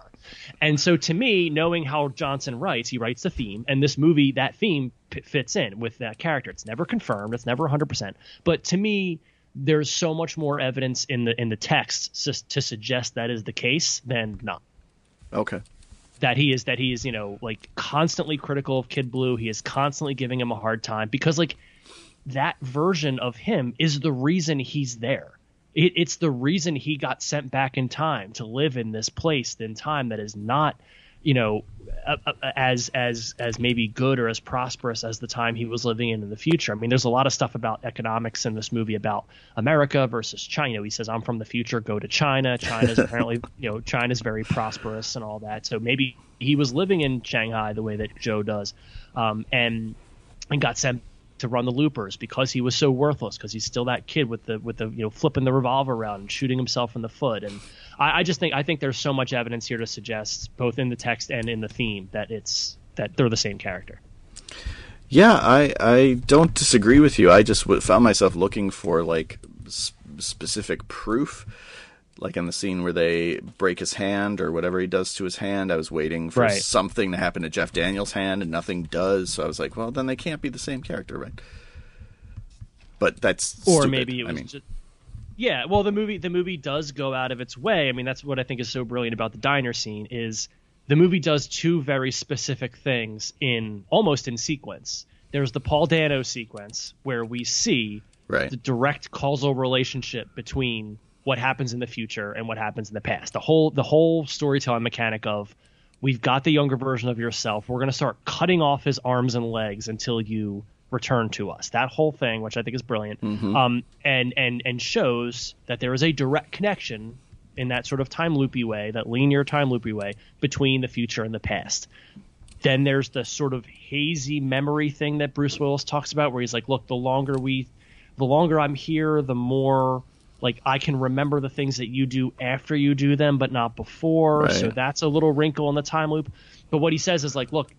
and so to me knowing how johnson writes he writes the theme and this movie that theme p- fits in with that character. It's never confirmed it's never 100% but to me there's so much more evidence in the in the text sus- to suggest that is the case than not. Okay. that he is that he is you know like constantly critical of kid blue. He is constantly giving him a hard time because like that version of him is the reason he's there it, it's the reason he got sent back in time to live in this place in time that is not you know as as as maybe good or as prosperous as the time he was living in in the future. I mean, there's a lot of stuff about economics in this movie about America versus China. He says, "I'm from the future. Go to China. China's apparently you know China's very prosperous and all that. So maybe he was living in Shanghai the way that Joe does, um, and and got sent to run the loopers because he was so worthless because he's still that kid with the with the you know flipping the revolver around and shooting himself in the foot and I, I just think I think there's so much evidence here to suggest both in the text and in the theme that it's that they're the same character. Yeah, I I don't disagree with you. I just found myself looking for like specific proof like in the scene where they break his hand or whatever he does to his hand. I was waiting for Right. something to happen to Jeff Daniels' hand, and nothing does. So I was like, well, then they can't be the same character, right? But that's or stupid. maybe it was I mean, just yeah well the movie the movie does go out of its way i mean that's what i think is so brilliant about the diner scene is the movie does two very specific things in almost in sequence there's the paul dano sequence where we see right? the direct causal relationship between what happens in the future and what happens in the past. The whole the whole storytelling mechanic of we've got the younger version of yourself. We're going to start cutting off his arms and legs until you return to us. That whole thing which i think is brilliant um, and and and shows that there is a direct connection in that sort of time loopy way that linear time loopy way between the future and the past. Then there's the sort of hazy memory thing that Bruce Willis talks about, where he's like, "Look, the longer we, the longer I'm here, the more like I can remember the things that you do after you do them, but not before." Right. So that's a little wrinkle in the time loop. But what he says is like, "Look,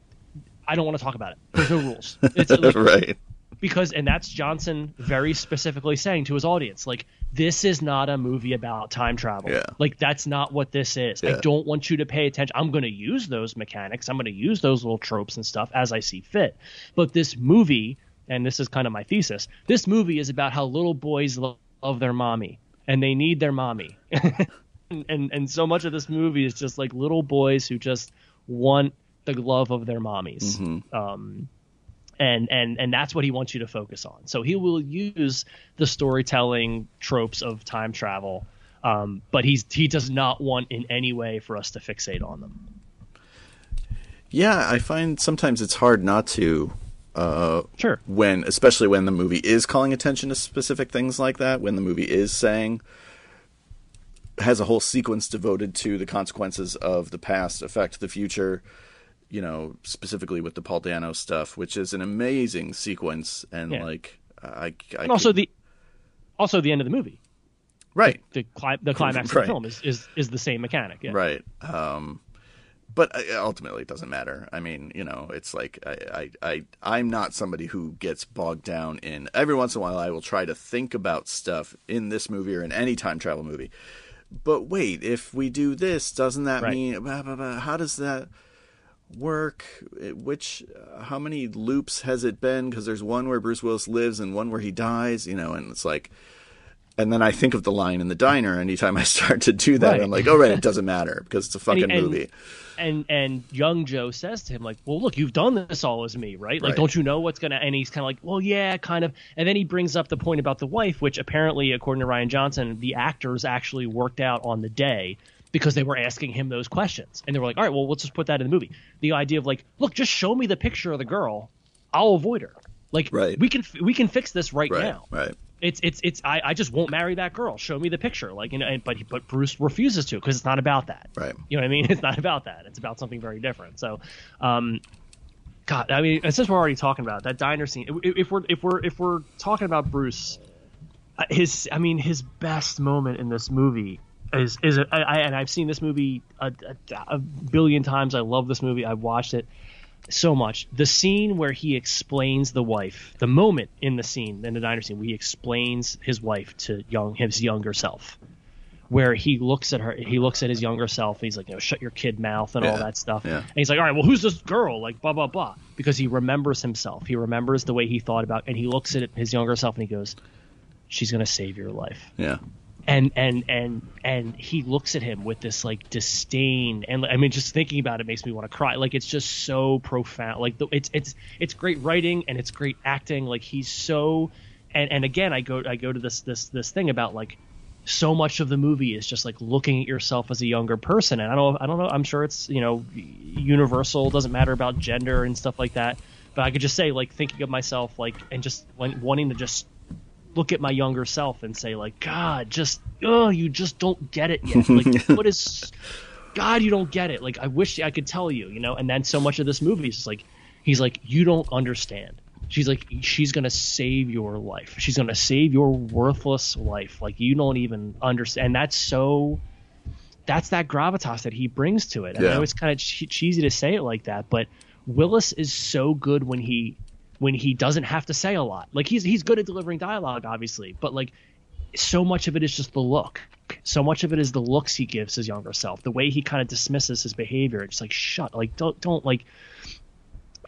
I don't want to talk about it. There's no rules. It's like, right. because and that's Johnson very specifically saying to his audience like this is not a movie about time travel. Yeah. Like that's not what this is. I don't want you to pay attention. I'm going to use those mechanics. I'm going to use those little tropes and stuff as I see fit. But this movie and this is kind of my thesis. This movie is about how little boys lo- love their mommy and they need their mommy. and, and and so much of this movie is just like little boys who just want the love of their mommies. Um and and and that's what he wants you to focus on. So he will use the storytelling tropes of time travel, um, but he's he does not want in any way for us to fixate on them. Yeah, I find sometimes it's hard not to. Uh, Sure. when especially when the movie is calling attention to specific things like that when the movie is saying has a whole sequence devoted to the consequences of the past affect the future you know specifically with the paul dano stuff which is an amazing sequence and Yeah. like i, I And also the also the end of the movie, right the cli- the climax of the film is, is is the same mechanic. Yeah. right um but uh, ultimately it doesn't matter. I mean you know it's like I, I i i'm not somebody who gets bogged down in every once in a while i will try to think about stuff in this movie or in any time travel movie. But wait if we do this doesn't that Right. mean blah, blah, blah, how does that work? Which uh, how many loops has it been? Because there's one where bruce willis lives and one where he dies you know and it's like and then I think of the line in the diner. Anytime I start to do that, Right. I'm like, "Oh, right, it doesn't matter because it's a fucking and- movie." and and young Joe says to him like, "Well, look, you've done this all as me, right? Like, Right. don't you know what's gonna?" And he's kind of like, "Well, yeah, kind of." And then he brings up the point about the wife, which apparently, according to Rian Johnson, the actors actually worked out on the day because they were asking him those questions, and they were like, "All right, well, let's just put that in the movie." The idea of like, "Look, just show me the picture of the girl, I'll avoid her." Like, Right. we can we can fix this right, Right, now right. It's it's it's I, I just won't marry that girl. Show me the picture, like you know. And, but but Bruce refuses to because it's not about that. Right. You know what I mean? It's not about that. It's about something very different. So, um, God, I mean, since we're already talking about it, that diner scene, if, if we're if we're if we're talking about Bruce, uh, his I mean his best moment in this movie is is a, I, I- and I've seen this movie a, a, a billion times. I love this movie. I've watched it so much. The scene where he explains the wife, the moment in the scene, in the diner scene, where he explains his wife to young his younger self, where he looks at her, he looks at his younger self, and he's like, you know, shut your kid mouth and all that stuff. yeah. And he's like, all right, well, who's this girl? Like, blah blah blah, because he remembers himself. He remembers the way he thought about, and he looks at his younger self and he goes, she's gonna save your life Yeah. And and and and he looks at him with this like disdain. And i mean just thinking about it makes me want to cry. Like it's just so profound. Like the, it's it's it's great writing and it's great acting. Like he's so and and again i go i go to this this this thing about like so much of the movie is just like looking at yourself as a younger person. And i don't i don't know. I'm sure it's you know universal. Doesn't matter about gender and stuff like that. But i could just say like thinking of myself like and just wanting to just look at my younger self and say like god just oh you just don't get it yet like what is god you don't get it like i wish i could tell you you know and then so much of this movie is just like he's like you don't understand She's like, she's gonna save your life. She's gonna save your worthless life. Like you don't even understand. And that's so. That's that gravitas that he brings to it. I Yeah. know it's kind of che- cheesy to say it like that, but Willis is so good when he when he doesn't have to say a lot. Like he's he's good at delivering dialogue, obviously, but like so much of it is just the look. So much of it is the looks he gives his younger self, the way he kind of dismisses his behavior. It's like shut, like don't don't like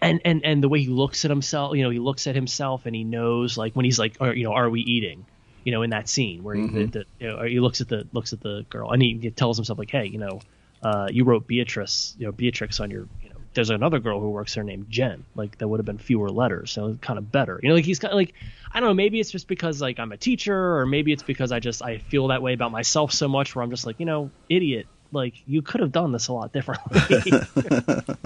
and and and the way he looks at himself you know he looks at himself and he knows like when he's like or, you know are we eating you know in that scene where he, the, the, you know, he looks at the looks at the girl and he, he tells himself like hey you know uh, you wrote Beatrice you know Beatrix on your there's another girl who works there named Jen like there would have been fewer letters so kind of better you know like he's kind of like I don't know maybe it's just because like I'm a teacher or maybe it's because I just I feel that way about myself so much where I'm just like you know idiot like you could have done this a lot differently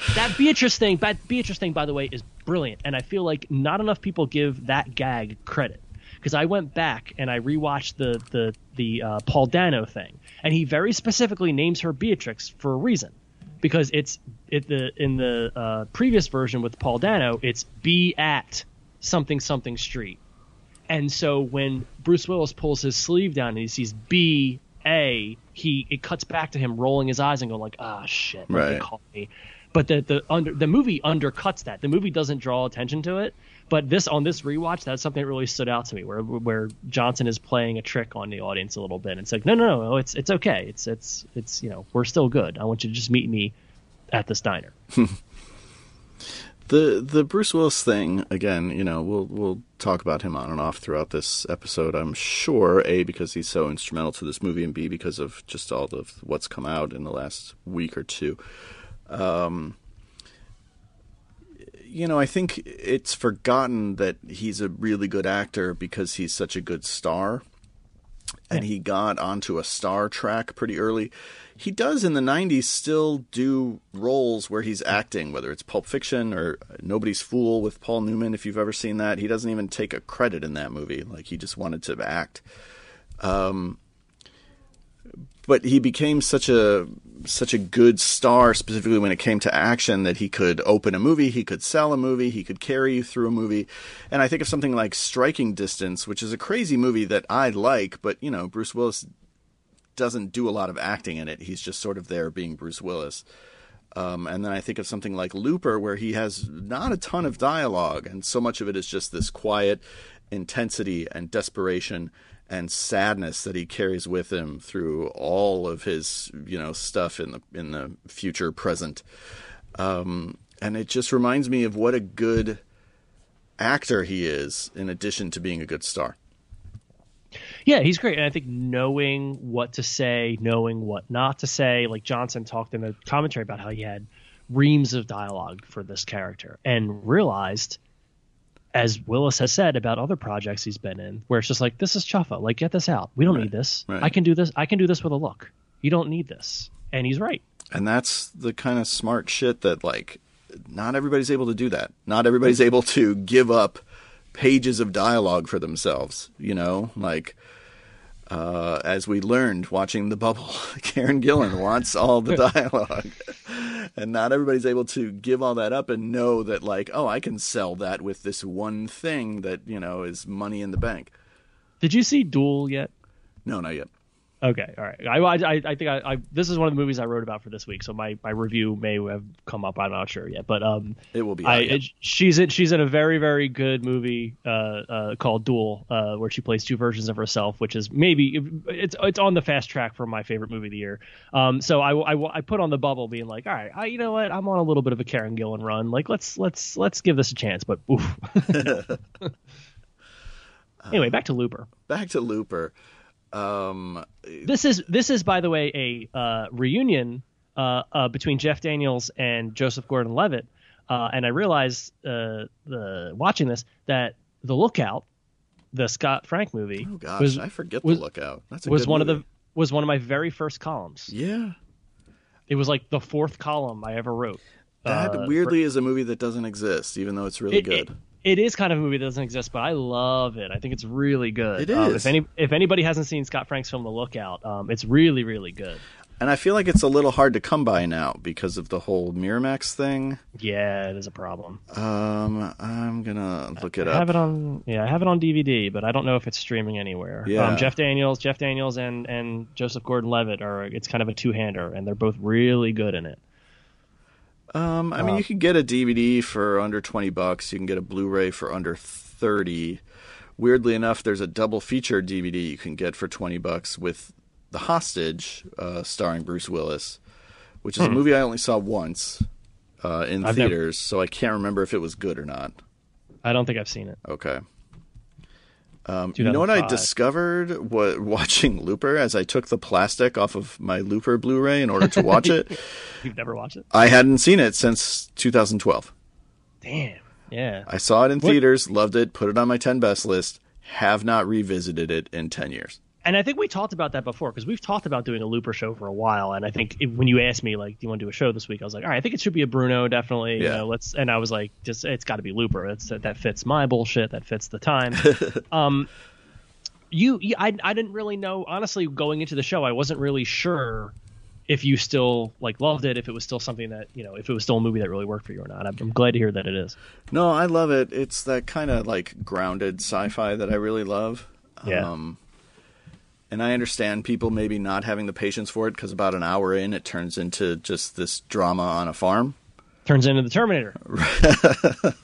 that Beatrice thing, that Beatrice thing, by the way, is brilliant, and I feel like not enough people give that gag credit. Because I went back and I rewatched the the the uh, Paul Dano thing, and he very specifically names her Beatrix for a reason, because it's it the in the uh, previous version with Paul Dano, it's be at something something street, and so when Bruce Willis pulls his sleeve down and he sees B A, he it cuts back to him rolling his eyes and going like, ah shit, like, they Right. called me. But the the under the movie undercuts that. The movie doesn't draw attention to it. But this on this rewatch, that's something that really stood out to me, where where Johnson is playing a trick on the audience a little bit. And it's like, no, no, no, it's it's okay. It's it's it's you know we're still good. I want you to just meet me at this diner. The the Bruce Willis thing again, you know, we'll we'll talk about him on and off throughout this episode. I'm sure a because he's so instrumental to this movie, and b because of just all of what's come out in the last week or two. Um, you know, I think it's forgotten that he's a really good actor because he's such a good star. And he got onto a star track pretty early. He does in the 90s still do roles where he's acting, whether it's Pulp Fiction or Nobody's Fool with Paul Newman, if you've ever seen that. He doesn't even take a credit in that movie. Like, he just wanted to act. Um, but he became such a such a good star specifically when it came to action that he could open a movie he could sell a movie he could carry you through a movie and i think of something like striking distance which is a crazy movie that i like but you know bruce willis doesn't do a lot of acting in it he's just sort of there being bruce willis um, and then I think of something like Looper, where he has not a ton of dialogue, and so much of it is just this quiet intensity and desperation and sadness that he carries with him through all of his, you know, stuff in the in the future, present. Um, and it just reminds me of what a good actor he is, in addition to being a good star. Yeah, he's great, and I think knowing what to say, knowing what not to say, like Johnson talked in the commentary about how he had reams of dialogue for this character, and realized, as Willis has said about other projects he's been in, where it's just like this is chuffa, like get this out. We don't need this. right. I can do this. I can do this with a look. You don't need this, and he's right. And that's the kind of smart shit that like not everybody's able to do that. Not everybody's able to give up pages of dialogue for themselves, you know? Like uh, as we learned watching The Bubble, Karen Gillan wants all the dialogue. and not everybody's able to give all that up and know that like, oh, I can sell that with this one thing that, you know, is money in the bank. Did you see Dual yet? No, not yet. Okay, all right. I, I, I think I, I this is one of the movies I wrote about for this week, so my, my review may have come up. I'm not sure yet, but um, It will be. I it, she's in she's in a very very good movie uh, uh called Dual, uh, where she plays two versions of herself, which is maybe it's it's on the fast track for my favorite movie of the year. Um, so I, I, I put on the bubble, being like, all right, I, you know what, I'm on a little bit of a Karen Gillan run. Like let's let's let's give this a chance. But oof. anyway, back to Looper. Back to Looper. Um, This is this is by the way a uh, reunion uh, uh, between Jeff Daniels and Joseph Gordon-Levitt, uh, and I realized uh, the watching this that The Lookout, the Scott Frank movie, oh gosh, was I forget was- the lookout. That's a was good one movie. of the was one of my very first columns. Yeah. It was like the fourth column I ever wrote. That Uh, weirdly is a movie that doesn't exist, even though it's really It- good. it- it is kind of a movie that doesn't exist, but I love it. I think it's really good. It Um, if any if anybody hasn't seen Scott Frank's film The Lookout, um, it's really really good. And I feel like it's a little hard to come by now because of the whole Miramax thing. Yeah, it is a problem. Um, I'm gonna look it I up. have it on yeah, I have it on DVD, but I don't know if it's streaming anywhere. Yeah. Um, Jeff Daniels, Jeff Daniels, and and Joseph Gordon-Levitt are it's kind of a two-hander, and they're both really good in it. Um, I mean, Uh, you can get a DVD for under twenty bucks. You can get a Blu-ray for under thirty. Weirdly enough, there's a double feature DVD you can get for twenty bucks with The Hostage, uh, starring Bruce Willis, which is a movie I only saw once uh, in Hmm. I've never- theaters, so I can't remember if it was good or not. I don't think I've seen it. Okay. Um, you know what I discovered wa- watching Looper as I took the plastic off of my Looper Blu-ray in order to watch it? You've never watched it? I hadn't seen it since 2012. Damn. Yeah. I saw it in What- theaters, loved it, put it on my 10 best list, have not revisited it in 10 years. And I think we talked about that before because we've talked about doing a Looper show for a while. And I think it, when you asked me like, "Do you want to do a show this week?" I was like, "All right, I think it should be a Bruno, definitely." You Yeah. know, let's. And I was like, "Just it's got to be Looper. It's that fits my bullshit. That fits the time." um, you, you I, I didn't really know honestly going into the show. I wasn't really sure if you still like loved it, if it was still something that you know, if it was still a movie that really worked for you or not. I'm, I'm glad to hear that it is. No, I love it. It's that kind of like grounded sci-fi that I really love. Yeah. Um, and I understand people maybe not having the patience for it because about an hour in, it turns into just this drama on a farm. Turns into the Terminator.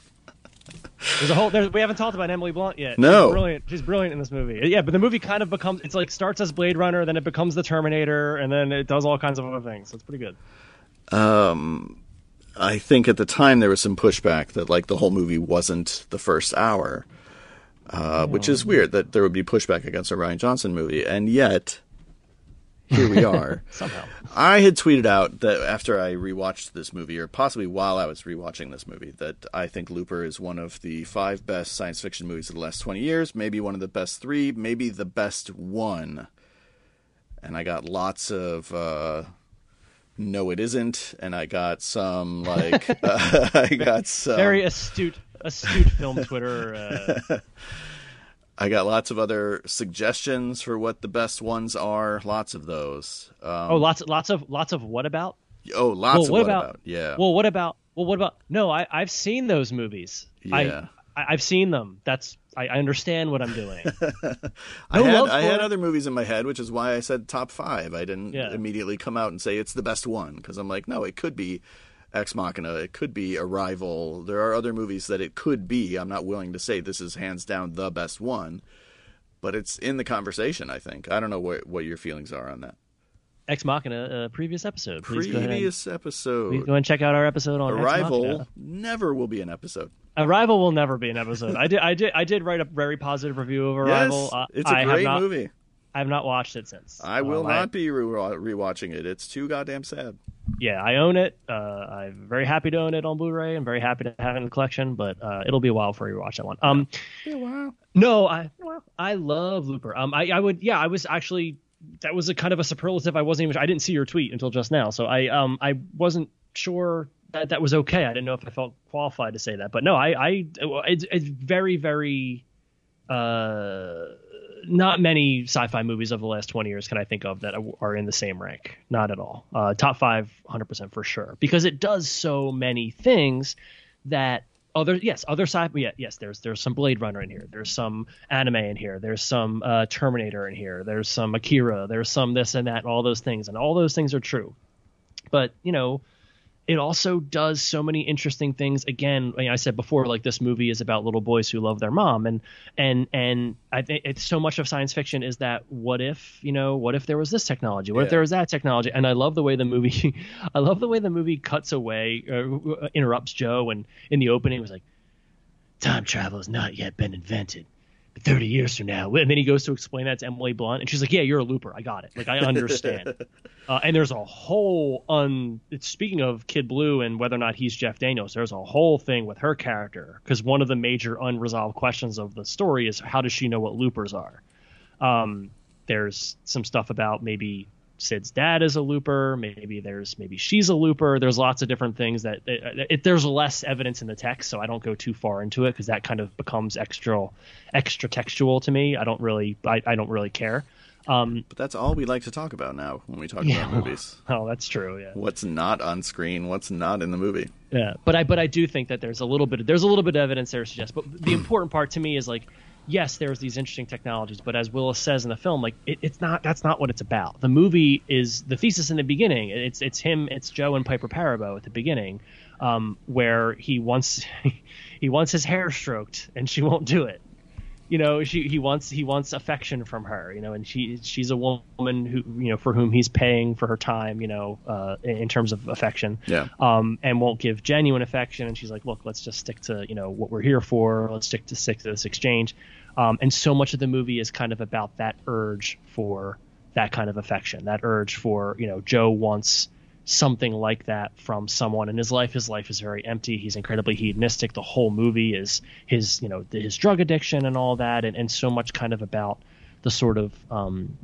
There's a whole. There's, we haven't talked about Emily Blunt yet. No. she's brilliant. She's brilliant in this movie. Yeah, but the movie kind of becomes. It's like starts as Blade Runner, then it becomes the Terminator, and then it does all kinds of other things. So it's pretty good. Um, I think at the time there was some pushback that like the whole movie wasn't the first hour, uh, which is weird that there would be pushback against a Rian Johnson movie, and yet here we are. Somehow. I had tweeted out that after I rewatched this movie, or possibly while I was rewatching this movie, that I think Looper is one of the five best science fiction movies of the last 20 years, maybe one of the best three, maybe the best one. And I got lots of, uh, no, it isn't. And I got some, like, I got some. Very astute, astute film Twitter. Uh, I got lots of other suggestions for what the best ones are. Lots of those. Um, oh, lots, lots of, lots of what about? oh, lots well, of what about- about? Yeah. Well, what about? Well, what about? No, I, I've seen those movies. Yeah. I, I, I've seen them. That's. I, I understand what I'm doing. I No had I had other movies in my head, which is why I said top five. I didn't Yeah. immediately come out and say it's the best one because I'm like, no, it could be Ex Machina, it could be Arrival. There are other movies that it could be. I'm not willing to say this is hands down the best one, but it's in the conversation. I think. I don't know what what your feelings are on that. Ex Machina, uh, previous episode. Please. Previous Please episode. go and check out our episode on Arrival never will be an episode. Arrival will never be an episode. I did, I did, I did write a very positive review of Arrival. Yes, Uh, it's a I great not, movie. I have not watched it since. I will Um, not be re- rewatching it. It's too goddamn sad. Yeah, I own it. Uh, I'm very happy to own it on Blu-ray. I'm very happy to have it in the collection, but uh, it'll be a while before you watch that one. Um, wow. no, I, well, I love Looper. Um, I, I would, yeah, I was actually, that was a kind of a superlative. I wasn't even, I didn't see your tweet until just now, so I, um, I wasn't sure that that was okay. I didn't know if I felt qualified to say that, but no, I, I, it's, it's very, very, uh, not many sci-fi movies of the last 20 years can I think of that are in the same rank. Not at all. Uh, top five, 100% for sure, because it does so many things that other yes other sci yeah yes there's there's some Blade Runner in here. There's some anime in here. There's some uh, Terminator in here. There's some Akira. There's some this and that all those things and all those things are true. But you know, it also does so many interesting things. Again, I, mean, I said before, like this movie is about little boys who love their mom, and and and I think it's so much of science fiction is that what if you know what if there was this technology, what if there was that technology, and I love the way the movie, I love the way the movie cuts away, uh, interrupts Joe, and in the opening it was like, time travel has not yet been invented. But 30 years from now, and then he goes to explain that to Emily Blunt, and she's like, "Yeah, you're a looper. I got it. Like I understand." Uh, and there's a whole un. It's, speaking of Kid Blue and whether or not he's Jeff Daniels, there's a whole thing with her character because one of the major unresolved questions of the story is how does she know what loopers are? Um, there's some stuff about maybe Sid's dad is a looper. Maybe there's maybe she's a looper. There's lots of different things that it, it, there's less evidence in the text, so I don't go too far into it because that kind of becomes extra extra textual to me. I don't really I, I don't really care. Um, But that's all we like to talk about now when we talk Yeah. about movies. oh, that's true. Yeah. What's not on screen, what's not in the movie. Yeah, but I but I do think that there's a little bit of, there's a little bit of evidence there to suggest. But the important part to me is like, yes, there's these interesting technologies, but as Willis says in the film, like it, it's not that's not what it's about. The movie is the thesis in the beginning. It's it's him, it's Joe and Piper Perabo at the beginning, um, where he wants he wants his hair stroked and she won't do it. You know, she he wants he wants affection from her. You know, and she she's a woman who you know for whom he's paying for her time. You know, uh, in terms of affection Yeah. um, and won't give genuine affection. And she's like, look, let's just stick to you know what we're here for. Let's stick to stick to this exchange. Um, and so much of the movie is kind of about that urge for that kind of affection, that urge for you know Joe wants something like that from someone in his life. His life is very empty. He's incredibly hedonistic. The whole movie is his you know his drug addiction and all that, and, and so much kind of about the sort of um,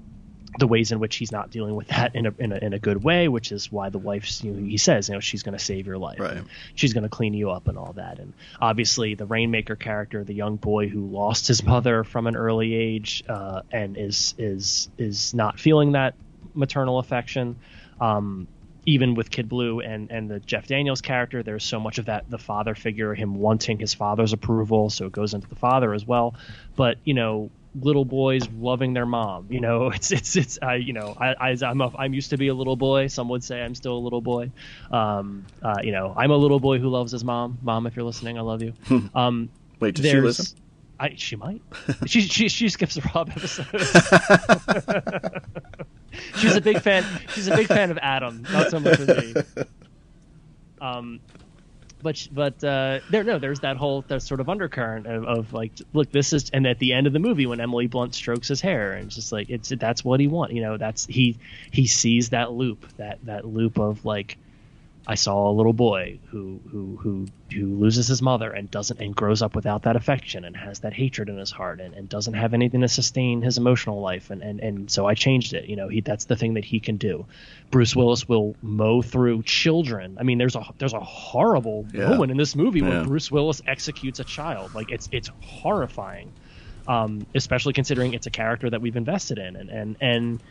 the ways in which he's not dealing with that in a, in a in a good way, which is why the wife's you know, he says you know she's going to save your life, Right. she's going to clean you up and all that, and obviously the Rainmaker character, the young boy who lost his mother from an early age, uh, and is is is not feeling that maternal affection. Um, even with Kid Blue and and the Jeff Daniels character, there's so much of that the father figure, him wanting his father's approval, so it goes into the father as well. But you know, little boys loving their mom, you know, it's it's it's I you know I, I I'm a, I'm used to be a little boy. Some would say I'm still a little boy. Um, uh, you know, I'm a little boy who loves his mom. Mom, if you're listening, I love you. Um, Wait, does she listen? I, she might. she, she she skips the Rob episodes. she's a big fan. She's a big fan of Adam, not so much of me. Um, but but uh, there no, there's that whole that sort of undercurrent of, of like, look, this is, and at the end of the movie when Emily Blunt strokes his hair, and it's just like it's that's what he wants. You know, that's he he sees that loop, that that loop of like. I saw a little boy who who who who loses his mother and doesn't and grows up without that affection and has that hatred in his heart and, and doesn't have anything to sustain his emotional life and, and and so I changed it. You know, he that's the thing that he can do. Bruce Willis will mow through children. I mean, there's a there's a horrible Yeah. moment in this movie where Bruce Willis executes a child. Like it's it's horrifying. Um, especially considering it's a character that we've invested in and and and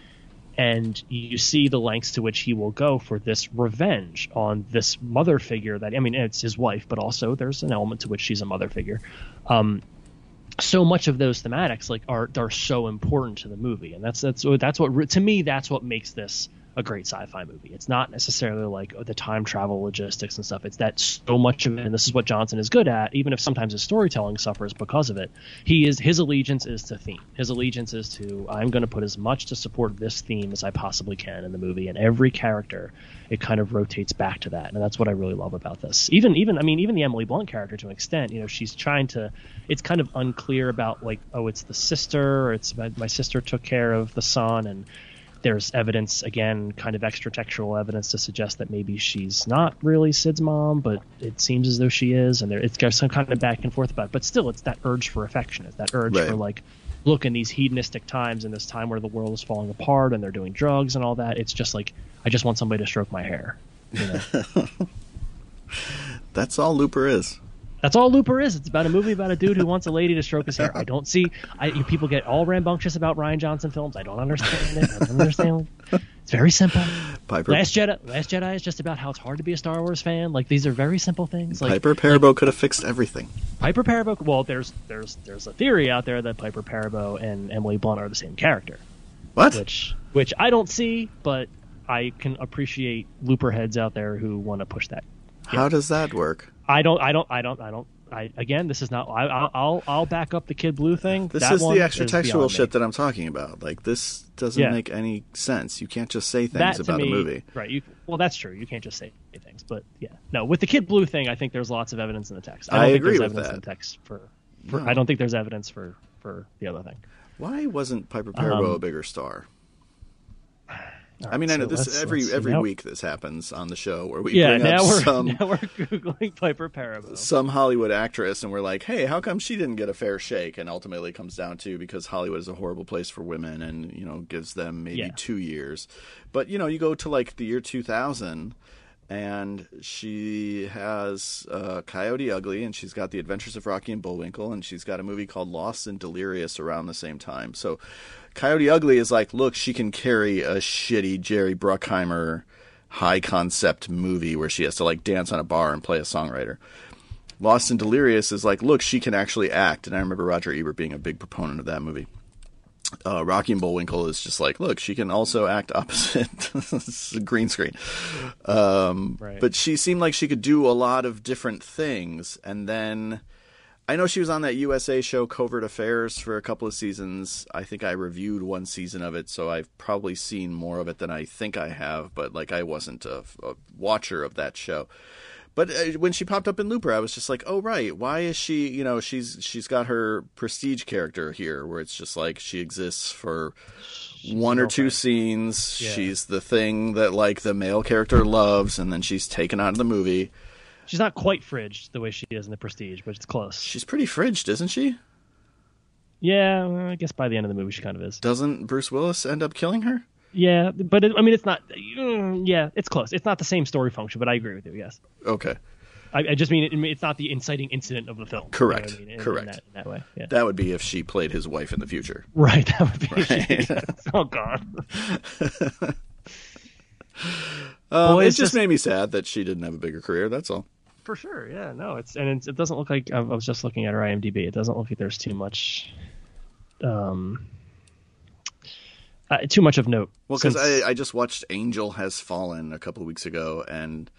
and you see the lengths to which he will go for this revenge on this mother figure that I mean it's his wife but also there's an element to which she's a mother figure. Um so much of those thematics like are are so important to the movie. And that's that's that's what to me that's what makes this a great sci-fi movie. It's not necessarily like oh, the time travel logistics and stuff. It's that so much of it and this is what johnson is good at even if sometimes his storytelling suffers because of it. He is his allegiance is to theme. His allegiance is to i'm going to put as much to support this theme as i possibly can in the movie and every character it kind of rotates back to that and that's what i really love about this. Even even i mean even the emily blunt character to an extent you know she's trying to it's kind of unclear about like oh it's the sister or it's my, my sister took care of the son and there's evidence again kind of extra-textual evidence to suggest that maybe she's not really sid's mom but it seems as though she is and there it's got some kind of back and forth about it but still it's that urge for affection it's that urge Right. for like look in these hedonistic times in this time where the world is falling apart and they're doing drugs and all that it's just like i just want somebody to stroke my hair you know That's all Looper is. That's all Looper is. It's about a movie about a dude who wants a lady to stroke his hair. I don't see. I people get all rambunctious about Rian Johnson films. I don't understand it. I don't understand. It's very simple. Piper Last Jedi. Last Jedi is just about how it's hard to be a Star Wars fan. Like these are very simple things. Like Piper Perabo could have fixed everything. Piper Perabo. Well, there's there's there's a theory out there that Piper Perabo and Emily Blunt are the same character, What? which which I don't see, but I can appreciate Looper heads out there who want to push that. How does that work? I don't. I don't. I don't. I don't. I again, this is not. I, I'll, I'll I'll back up the Kid Blue thing. This That is the extra textual beyond me. shit that I'm talking about. Like this doesn't Yeah. make any sense. You can't just say things That about me, a movie. right? You well, that's true. You can't just say things, but yeah, no. With the Kid Blue thing, I think there's lots of evidence in the text. I don't I think agree there's with evidence that. in the text for. for No. I don't think there's evidence for for the other thing. Why wasn't Piper Perabo Um, a bigger star? All I mean, right, I know so this every every Now- week this happens on the show where we Yeah, bring now up we're some now we're googling Piper Perabo. some Hollywood actress and we're like, hey, how come she didn't get a fair shake? And ultimately it comes down to because Hollywood is a horrible place for women and, you know, gives them maybe Yeah. two years. But, you know, you go to like the year 2000 and she has uh, Coyote Ugly, and she's got The Adventures of Rocky and Bullwinkle, and she's got a movie called Lost and Delirious around the same time. So, Coyote Ugly is like, look, she can carry a shitty Jerry Bruckheimer high concept movie where she has to like dance on a bar and play a songwriter. Lost and Delirious is like, look, she can actually act, and I remember Roger Ebert being a big proponent of that movie uh, Rocky and Bullwinkle is just like, look, she can also act opposite. green screen. Um, right. But she seemed like she could do a lot of different things. And then I know she was on that USA show, Covert Affairs, for a couple of seasons. I think I reviewed one season of it, so I've probably seen more of it than I think I have. But like, I wasn't a, a watcher of that show. But uh, when she popped up in Looper, I was just like, "Oh right, why is she? You know, she's she's got her prestige character here, where it's just like she exists for she's one or two scenes. Yeah. She's the thing that like the male character loves, and then she's taken out of the movie. She's not quite fridged the way she is in the Prestige, but it's close. She's pretty fridged, isn't she? Yeah, I guess by the end of the movie she kind of is. Doesn't Bruce Willis end up killing her? Yeah, but it, I mean, it's not. Mm, yeah, it's close. It's not the same story function, but I agree with you. Yes. Okay. I, I just mean it, it's not the inciting incident of the film. Correct. You know I mean? Correct. In that, in that, way. Yeah. That would be if she played his wife in the future. Right. That would be. Right. oh God. um, it just, just made me sad that she didn't have a bigger career. That's all. For sure. Yeah. No. It's and it's, it doesn't look like I was just looking at her IMDb. It doesn't look like there's too much. Um uh, too much of note. Well, because since... I, I just watched Angel Has Fallen a couple of weeks ago, and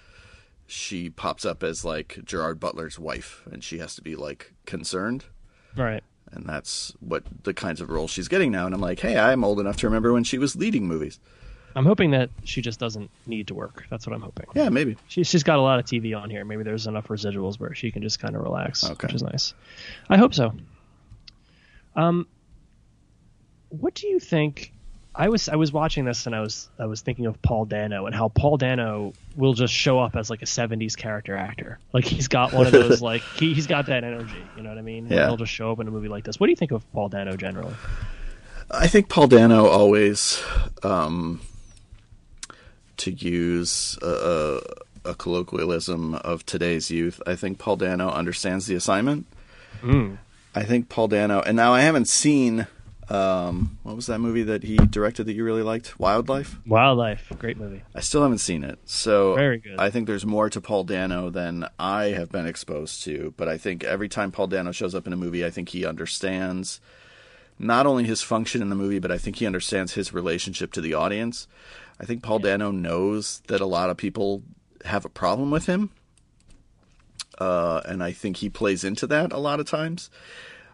she pops up as like Gerard Butler's wife, and she has to be like concerned, right? And that's what the kinds of roles she's getting now. And I'm like, hey, I'm old enough to remember when she was leading movies. I'm hoping that she just doesn't need to work. That's what I'm hoping. Yeah, maybe. She, she's got a lot of TV on here. Maybe there's enough residuals where she can just kind of relax, okay. which is nice. I hope so. Um, what do you think I was I was watching this and I was I was thinking of Paul Dano and how Paul Dano will just show up as like a '70s character actor. Like he's got one of those like he he's got that energy. You know what I mean? Yeah. He'll just show up in a movie like this. What do you think of Paul Dano generally? I think Paul Dano always, um, to use a, a, colloquialism of today's youth, I think Paul Dano understands the assignment. Mm. I think Paul Dano, and now I haven't seen um, what was that movie that he directed that you really liked? Wildlife. Wildlife, great movie. I still haven't seen it, so very good. I think there's more to Paul Dano than I have been exposed to. But I think every time Paul Dano shows up in a movie, I think he understands not only his function in the movie, but I think he understands his relationship to the audience. I think Paul yeah. Dano knows that a lot of people have a problem with him, uh, and I think he plays into that a lot of times.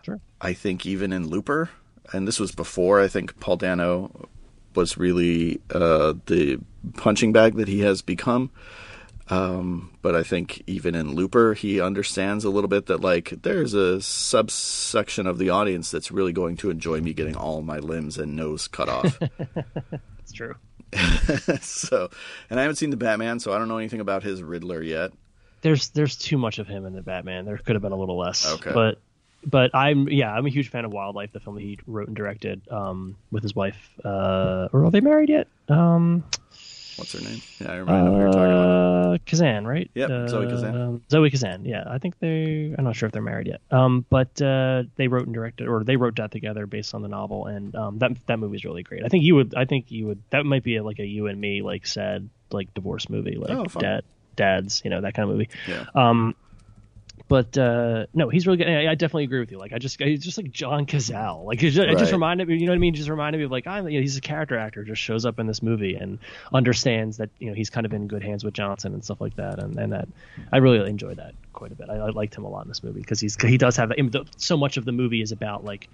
Sure. I think even in Looper, and this was before I think Paul Dano was really uh, the punching bag that he has become. Um, but I think even in Looper, he understands a little bit that like there's a subsection of the audience that's really going to enjoy me getting all my limbs and nose cut off. It's true. so, and I haven't seen the Batman, so I don't know anything about his Riddler yet. There's there's too much of him in the Batman. There could have been a little less. Okay. But but I'm yeah, I'm a huge fan of Wildlife, the film that he wrote and directed um, with his wife. Uh, or are they married yet? Um, What's her name? Yeah, I remember uh, you're talking about. Uh, Kazan, right? Yep, uh, Zoe Kazan. Um, Zoe Kazan. Yeah, I think they. I'm not sure if they're married yet. Um, but uh, they wrote and directed, or they wrote that together based on the novel, and um, that that movie is really great. I think you would. I think you would. That might be a, like a you and me like sad like divorce movie, like oh, dad dads, you know that kind of movie. Yeah. Um, but uh, no, he's really good. I, I, definitely agree with you. Like I just, he's just like John Cazale. Like it just, right. it just reminded me, you know what I mean? Just reminded me of like, I'm, you know, he's a character actor, just shows up in this movie and understands that you know he's kind of in good hands with Johnson and stuff like that. And, and that I really enjoyed that quite a bit. I, I liked him a lot in this movie because he's he does have so much of the movie is about like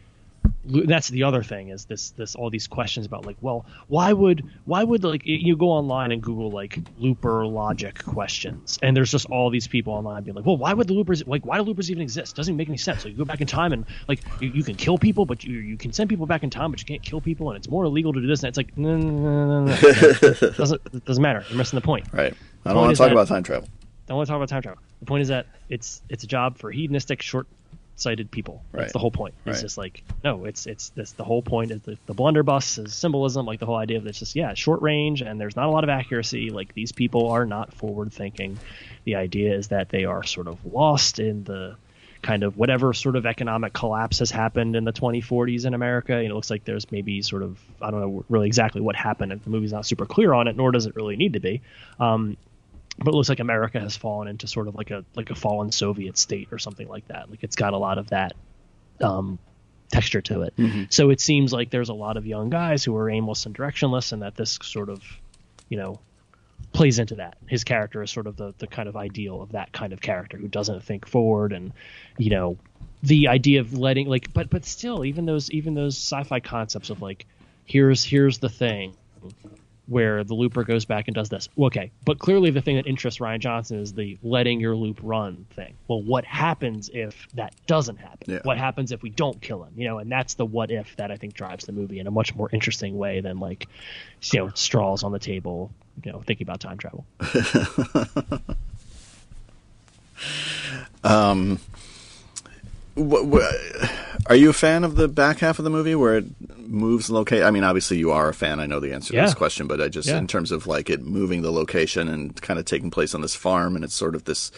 that's the other thing is this this all these questions about like well why would why would like you go online and google like looper logic questions? And there's just all these people online being like well why would the loopers like why do loopers even exist? Doesn't make any sense. So you go back in time and like you, you can kill people but you you can send people back in time but you can't kill people and it's more illegal to do this and it's like no no no no, no. doesn't doesn't matter. You're missing the point. Right. I don't want to talk about time travel. I don't want to talk about time travel. The point is that it's it's a job for hedonistic short sighted people. That's the whole point. It's Right. just like no, it's it's this the whole point is the, the blunderbuss is symbolism, like the whole idea of it's just yeah, short range and there's not a lot of accuracy. Like these people are not forward thinking. The idea is that they are sort of lost in the kind of whatever sort of economic collapse has happened in the 2040s in America. And it looks like there's maybe sort of I don't know really exactly what happened. The movie's not super clear on it, nor does it really need to be. Um, but it looks like America has fallen into sort of like a like a fallen Soviet state or something like that. Like it's got a lot of that um, texture to it. So it seems like there's a lot of young guys who are aimless and directionless, and that this sort of, you know, plays into that. His character is sort of the the kind of ideal of that kind of character who doesn't think forward, and you know, the idea of letting like, but but still, even those even those sci-fi concepts of like, here's here's the thing where the looper goes back and does this. Okay, but clearly the thing that interests Rian Johnson is the letting your loop run thing. Well, what happens if that doesn't happen? Yeah. What happens if we don't kill him? You know, and that's the what if that I think drives the movie in a much more interesting way than like, you know, straws on the table. You know, thinking about time travel. Um, What, what, are you a fan of the back half of the movie where it moves location? I mean, obviously you are a fan. I know the answer to this question, but I just Yeah. in terms of like it moving the location and kind of taking place on this farm, and it's sort of this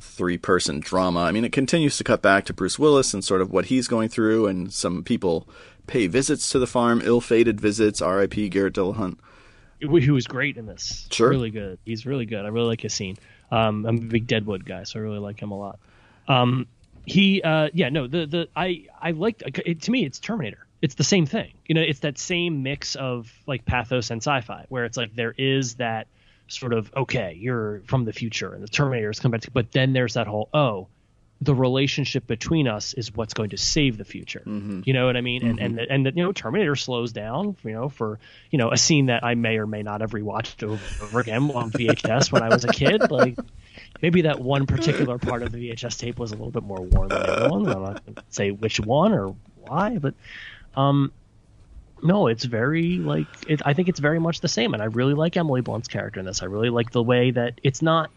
three-person drama. I mean, it continues to cut back to Bruce Willis and sort of what he's going through, and some people pay visits to the farm, ill-fated visits. R.I.P. Garrett Dillahunt. Who was great in this? Sure. really good. He's really good. I really like his scene. Um, I'm a big Deadwood guy, so I really like him a lot. Um, he, uh, yeah, no, the the I I liked it, to me. It's Terminator. It's the same thing. You know, it's that same mix of like pathos and sci-fi, where it's like there is that sort of okay, you're from the future, and the Terminators come back, to, but then there's that whole oh, the relationship between us is what's going to save the future. You know what I mean? And and the, and the, you know Terminator slows down. You know for you know a scene that I may or may not have rewatched over, over again on VHS when I was a kid. Like maybe that one particular part of the VHS tape was a little bit more worn than the other one. I'm not going to say which one or why, but um, no, it's very like it, I think it's very much the same, and I really like Emily Blunt's character in this. I really like the way that it's not.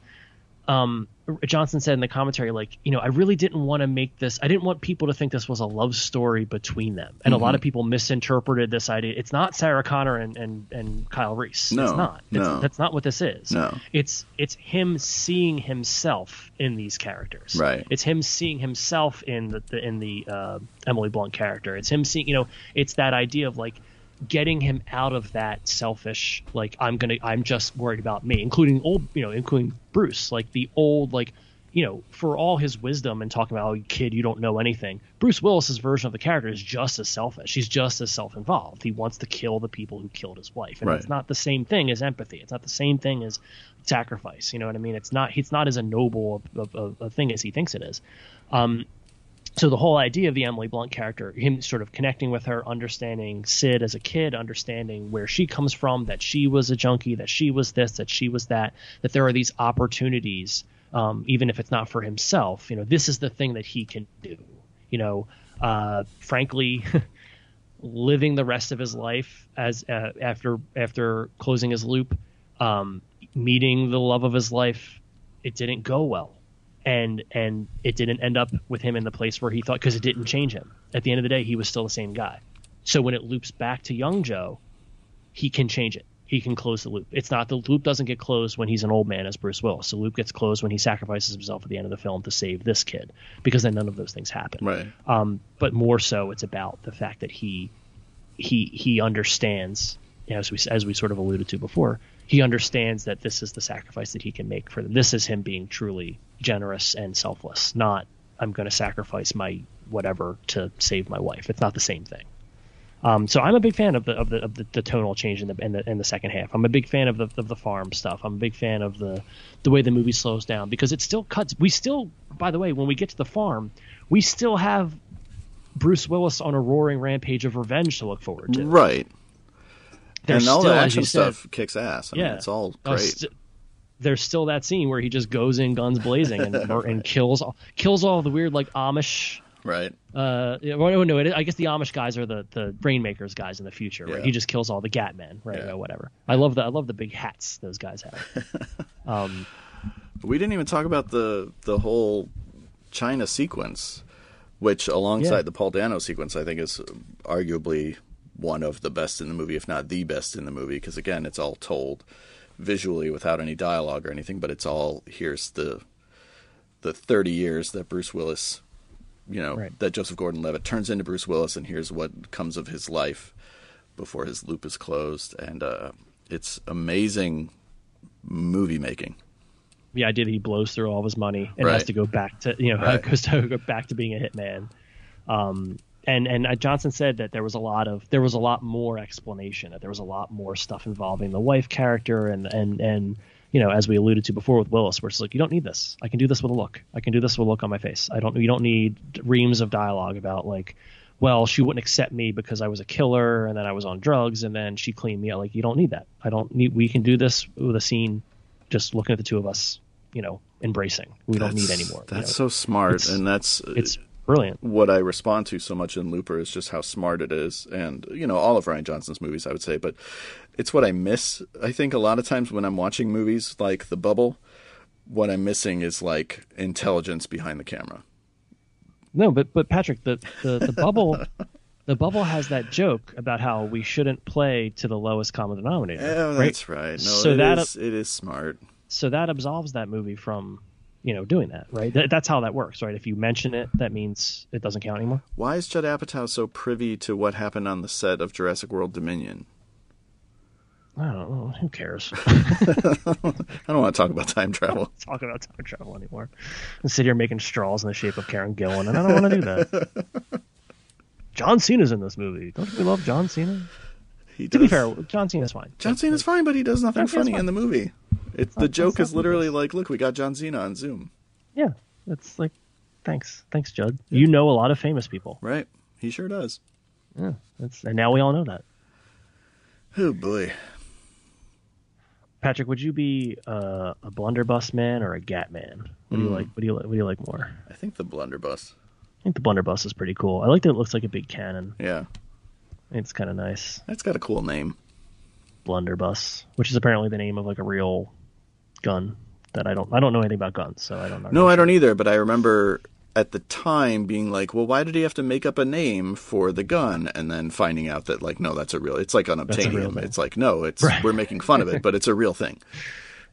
Um, Johnson said in the commentary, like you know, I really didn't want to make this. I didn't want people to think this was a love story between them, and a lot of people misinterpreted this idea. It's not Sarah Connor and and, and Kyle Reese. No, it's not. It's, no. that's not what this is. No. it's it's him seeing himself in these characters. Right. It's him seeing himself in the, the in the uh, Emily Blunt character. It's him seeing, you know, it's that idea of like getting him out of that selfish, like I'm gonna, I'm just worried about me, including old, you know, including Bruce, like the old, like, you know, for all his wisdom and talking about, oh, kid, you don't know anything. Bruce Willis's version of the character is just as selfish. He's just as self-involved. He wants to kill the people who killed his wife, and Right. it's not the same thing as empathy. It's not the same thing as sacrifice. You know what I mean? It's not. It's not as a noble of, of, a thing as he thinks it is. Um, so the whole idea of the Emily Blunt character, him sort of connecting with her, understanding Cid as a kid, understanding where she comes from, that she was a junkie, that she was this, that she was that, that there are these opportunities, um, even if it's not for himself. You know, this is the thing that he can do. You know, uh, frankly, living the rest of his life as uh, after after closing his loop, um, meeting the love of his life, it didn't go well and and it didn't end up with him in the place where he thought because it didn't change him. At the end of the day, he was still the same guy. So when it loops back to young Joe, he can change it. He can close the loop. It's not the loop doesn't get closed when he's an old man as Bruce Willis. The loop gets closed when he sacrifices himself at the end of the film to save this kid, because then none of those things happen. Right. Um, but more so, it's about the fact that he he he understands, you know, as we as we sort of alluded to before, he understands that this is the sacrifice that he can make for them. This is him being truly generous and selfless, not I'm going to sacrifice my whatever to save my wife. It's not the same thing. Um, so I'm a big fan of the of the of the, the tonal change in the, in the in the second half. I'm a big fan of the of the farm stuff. I'm a big fan of the the way the movie slows down because it still cuts. We still, by the way, when we get to the farm, we still have Bruce Willis on a roaring rampage of revenge to look forward to. Right. There's and all still, the action said, stuff kicks ass. I mean, yeah, it's all uh, great. st- there's still that scene where he just goes in guns blazing and and kills all, kills all the weird like Amish. right. Uh, yeah, well, no, it, I guess the Amish guys are the the Rainmakers guys in the future, right? Yeah. He just kills all the Gat men, right? Yeah. Or whatever. I love the I love the big hats those guys have. um, We didn't even talk about the the whole China sequence which alongside Yeah. the Paul Dano sequence, I think is arguably one of the best in the movie, if not the best in the movie. Because again, it's all told visually without any dialogue or anything, but it's all here's the the 30 years that Bruce Willis, you know, Right. that Joseph Gordon-Levitt turns into Bruce Willis, and here's what comes of his life before his loop is closed, and uh, it's amazing movie making. the idea that he blows through all of his money and Right. has to go back to you know Right. goes to go back to being a hitman. Um, and and uh, Johnson said that there was a lot of there was a lot more explanation that there was a lot more stuff involving the wife character and and and you know as we alluded to before with Willis, where it's like you don't need this. I can do this with a look. I can do this with a look on my face. I don't. You don't need reams of dialogue about like. Well, she wouldn't accept me because I was a killer, and then I was on drugs, and then she cleaned me out. Like you don't need that. I don't need. We can do this with a scene just looking at the two of us, you know, embracing. We don't need That's- you That's know. so smart, it's- and that's it's brilliant. what I respond to so much in Looper is just how smart it is, and you know all of Rian Johnson's movies, I would say, but it's what I miss. I think a lot of times when I'm watching movies like The Bubble, what I'm missing is like intelligence behind the camera. No, but but Patrick, the the, the bubble, the bubble has that joke about how we shouldn't play to the lowest common denominator. Oh, right? that's right. No, So it that- is- it is smart. So that absolves that movie from, you know, doing that. Right. Th- that's how that works. Right. If you mention it, that means it doesn't count anymore. Why is Judd Apatow so privy to what happened on the set of Jurassic World Dominion? I don't know. Who cares? I don't want to talk about time travel. Talk about time travel anymore. And sit here making straws in the shape of Karen Gillan, and I don't want to do that. John Cena's in this movie. Don't we love John Cena? He To be fair, John Cena's fine. John Cena's fine, but he does nothing John funny in the movie. It's the joke is literally like, look, we got John Cena on Zoom. Yeah, it's like, thanks, thanks, Judd. You know a lot of famous people. Right. He sure does. Yeah, that's, and now we all know that. Oh boy. Patrick, would you be uh, a blunderbuss man or a gat man? What do you Hmm. like? What do you like? What do you like more? I think the blunderbuss. I think the blunderbuss is pretty cool. I like that it looks like a big cannon. Yeah. It's kind of nice. That's got a cool name. Blunderbuss, which is apparently the name of like a real gun that I don't I don't know anything about guns, so I don't know. No, I don't either, but I remember at the time being like, well, why did he have to make up a name for the gun? And then finding out that, like, no, that's a real, it's like unobtainium. It's like, no, it's, Right. we're making fun of it, but it's a real thing.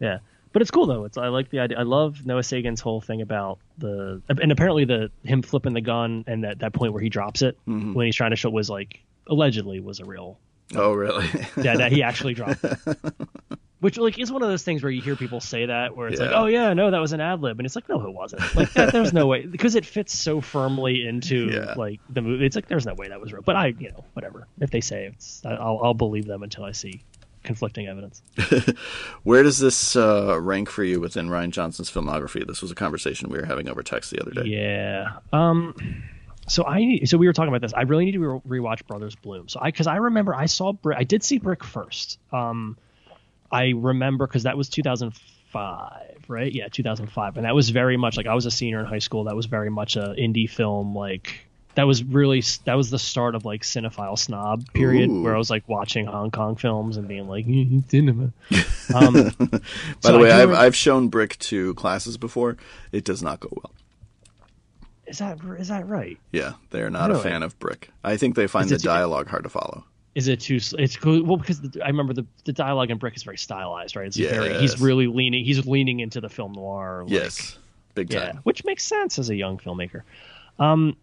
Yeah, but it's cool though. It's I like the idea. I love Noah Segan's whole thing about the and apparently the him flipping the gun and that that point where he drops it Mm-hmm. when he's trying to show was like allegedly was a real Oh, really? yeah that he actually dropped it. Which like is one of those things where you hear people say that where it's like, oh yeah, no, that was an ad lib, and it's like, no, it wasn't. Like that, there's no way because it fits so firmly into Yeah. like the movie. It's like there's no way that was real. But I, you know, whatever. If they say it's, I'll I'll believe them until I see conflicting evidence. Where does this uh, rank for you within Rian Johnson's filmography? This was a conversation we were having over text the other day. Yeah. Um. So I so we were talking about this. I really need to re- rewatch Brothers Bloom. So I because I remember I saw Brick. I did see Brick first. Um, I remember because that was 2005, right? Yeah, 2005, and that was very much like I was a senior in high school. That was very much a indie film. Like that was really that was the start of like cinephile snob period, Ooh. where I was like watching Hong Kong films and being like "Mm, cinema. Um, By so the way, I've, I've shown Brick to classes before. It does not go well. is that is that right? Yeah, they are not a fan of Brick. I think they find Is the dialogue hard to follow. Is it too? It's cool. Well, because the, I remember the the dialogue in Brick is very stylized, right? It's very. He's really leaning. He's leaning into the film noir. Like, Yes, big Yeah, which makes sense as a young filmmaker. Um,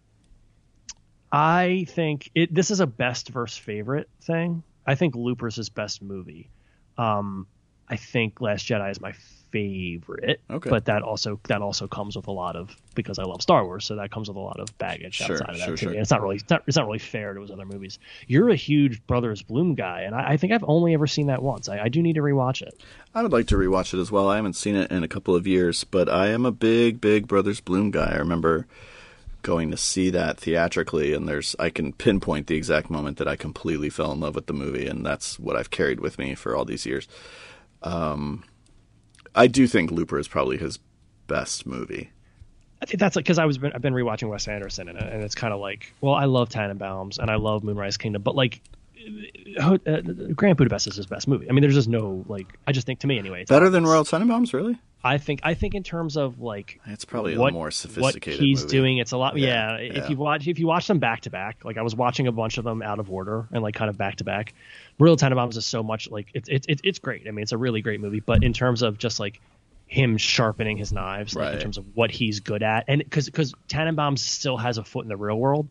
I think it. This is a best verse favorite thing. I think Looper's his best movie. Um, I think Last Jedi is my favorite. Okay. But that also that also comes with a lot of because I love Star Wars, so that comes with a lot of baggage Sure, outside of that sure, too. sure. And it's not really it's not, it's not really fair to his other movies. You're a huge Brothers Bloom guy, and I, I think I've only ever seen that once. I, I do need to rewatch it. I would like to rewatch it as well. I haven't seen it in a couple of years, but I am a big, big Brothers Bloom guy. I remember going to see that theatrically, and there's I can pinpoint the exact moment that I completely fell in love with the movie, and that's what I've carried with me for all these years. Um, I do think Looper is probably his best movie. I think that's like because I was been, I've been rewatching Wes Anderson and, and it's kind of like well I love Tenenbaums and I love Moonrise Kingdom but like uh, uh, Grand Budapest is his best movie. I mean there's just no like I just think to me anyway. It's Better than. Royal Tenenbaums, really? I think I think in terms of like It's probably what, a more what sophisticated. he's movie. doing, it's a lot. Yeah, Yeah, yeah. if you watch if you watch them back to back, like I was watching a bunch of them out of order and like kind of back to back. Real Tenenbaums is so much like it's it's it's it's great. I mean, it's a really great movie, but in terms of just like him sharpening his knives, like in terms of what he's good at, and because because Tenenbaum still has a foot in the real world.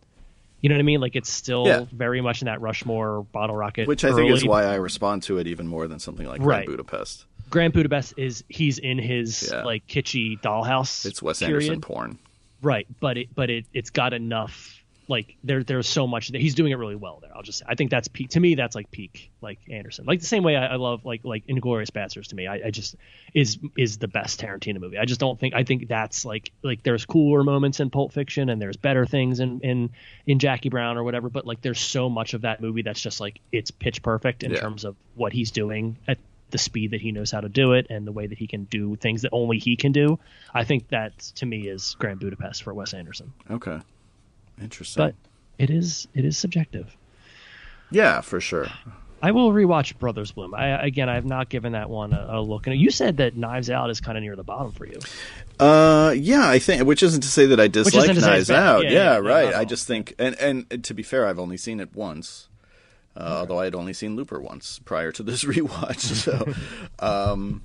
You know what I mean? Like it's still Yeah. very much in that Rushmore bottle rocket, which I think is why I respond to it even more than something like Right. Budapest. Grand Budapest is he's in his Yeah. like kitschy dollhouse. It's Wes period. Anderson porn. Right, but it but it it's got enough like there there's so much that he's doing it really well there. I'll just say I think that's peak to me that's like peak like Anderson. Like the same way I, I love like like Inglourious Basterds to me. I, I just is is the best Tarantino movie. I just don't think I think that's like like there's cooler moments in Pulp Fiction and there's better things in in in Jackie Brown or whatever, but like there's so much of that movie that's just like it's pitch perfect in Yeah. terms of what he's doing at the speed that he knows how to do it and the way that he can do things that only he can do. I think that to me is Grand Budapest for Wes Anderson. Okay, interesting. But it is it is subjective. yeah, for sure. I will rewatch Brothers Bloom. I again I have not given that one a, a look. And you said that Knives Out is kind of near the bottom for you. Uh, yeah, I think, which isn't to say that I dislike isn't to say Knives. Out. Yeah, Yeah, yeah, right. I just think, and, and to be fair, I've only seen it once. Uh, Although I had only seen Looper once prior to this rewatch, so um,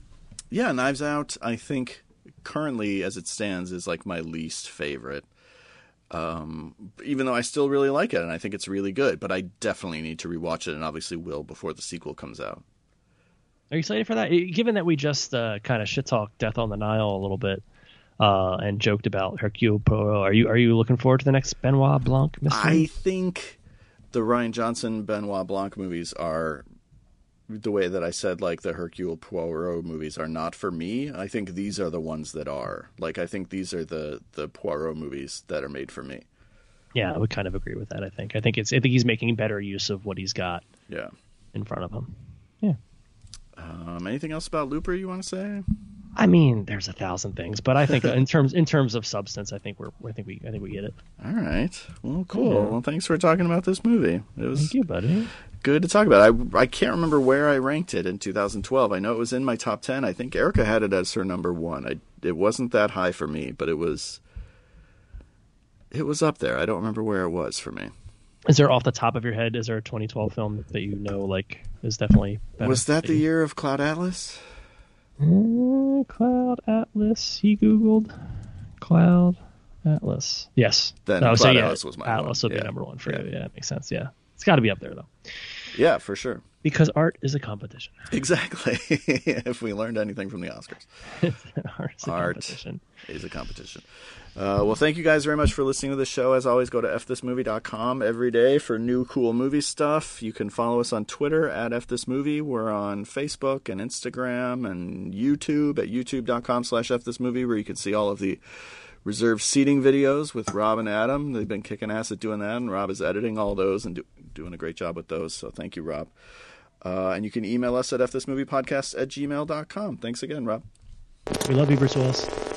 yeah, Knives Out. I think currently, as it stands, is like my least favorite. Um, even though I still really like it and I think it's really good, but I definitely need to rewatch it, and obviously will before the sequel comes out. Are you excited for that? Given that we just uh, kind of shit talked Death on the Nile a little bit uh, and joked about Hercule Poirot, are you are you looking forward to the next Benoit Blanc mystery? I think the Rian Johnson Benoit Blanc movies are the way that I said like the Hercule Poirot movies are not for me. I think these are the ones that are. Like I think these are the the Poirot movies that are made for me. Yeah, I would kind of agree with that. I think I think it's I think he's making better use of what he's got Yeah. in front of him. Yeah. Um, anything else about Looper you want to say? I mean, there's a thousand things, but I think in terms in terms of substance, I think we're I think we I think we get it. All right. Well, cool. Yeah. Well, thanks for talking about this movie. It was Thank you, buddy. good to talk about. I I can't remember where I ranked it in 2012. I know it was in my top 10. I think Erica had it as her number 1. I it wasn't that high for me, but it was it was up there. I don't remember where it was for me. Is there off the top of your head? Is there a 2012 film that you know like is definitely better? Was that the year of Cloud Atlas? Uh, Cloud Atlas? He googled Cloud Atlas. Yes. Then No, Cloud yeah, Atlas was my Atlas one. would be number one for Yeah. you. Yeah, it makes sense. Yeah, it's got to be up there though, Yeah, for sure. because art is a competition. Exactly. if we learned anything from the Oscars, art is a Art. is a competition. Uh, well, thank you guys very much for listening to the show. As always, go to fthismovie.com every day for new cool movie stuff. You can follow us on Twitter at fthismovie. We're on Facebook and Instagram and YouTube at youtube.com slash fthismovie where you can see all of the reserved seating videos with Rob and Adam. They've been kicking ass at doing that, and Rob is editing all those and do, doing a great job with those. So thank you, Rob. Uh, and you can email us at fthismoviepodcast at gmail.com. Thanks again, Rob. We love you, Bruce Willis.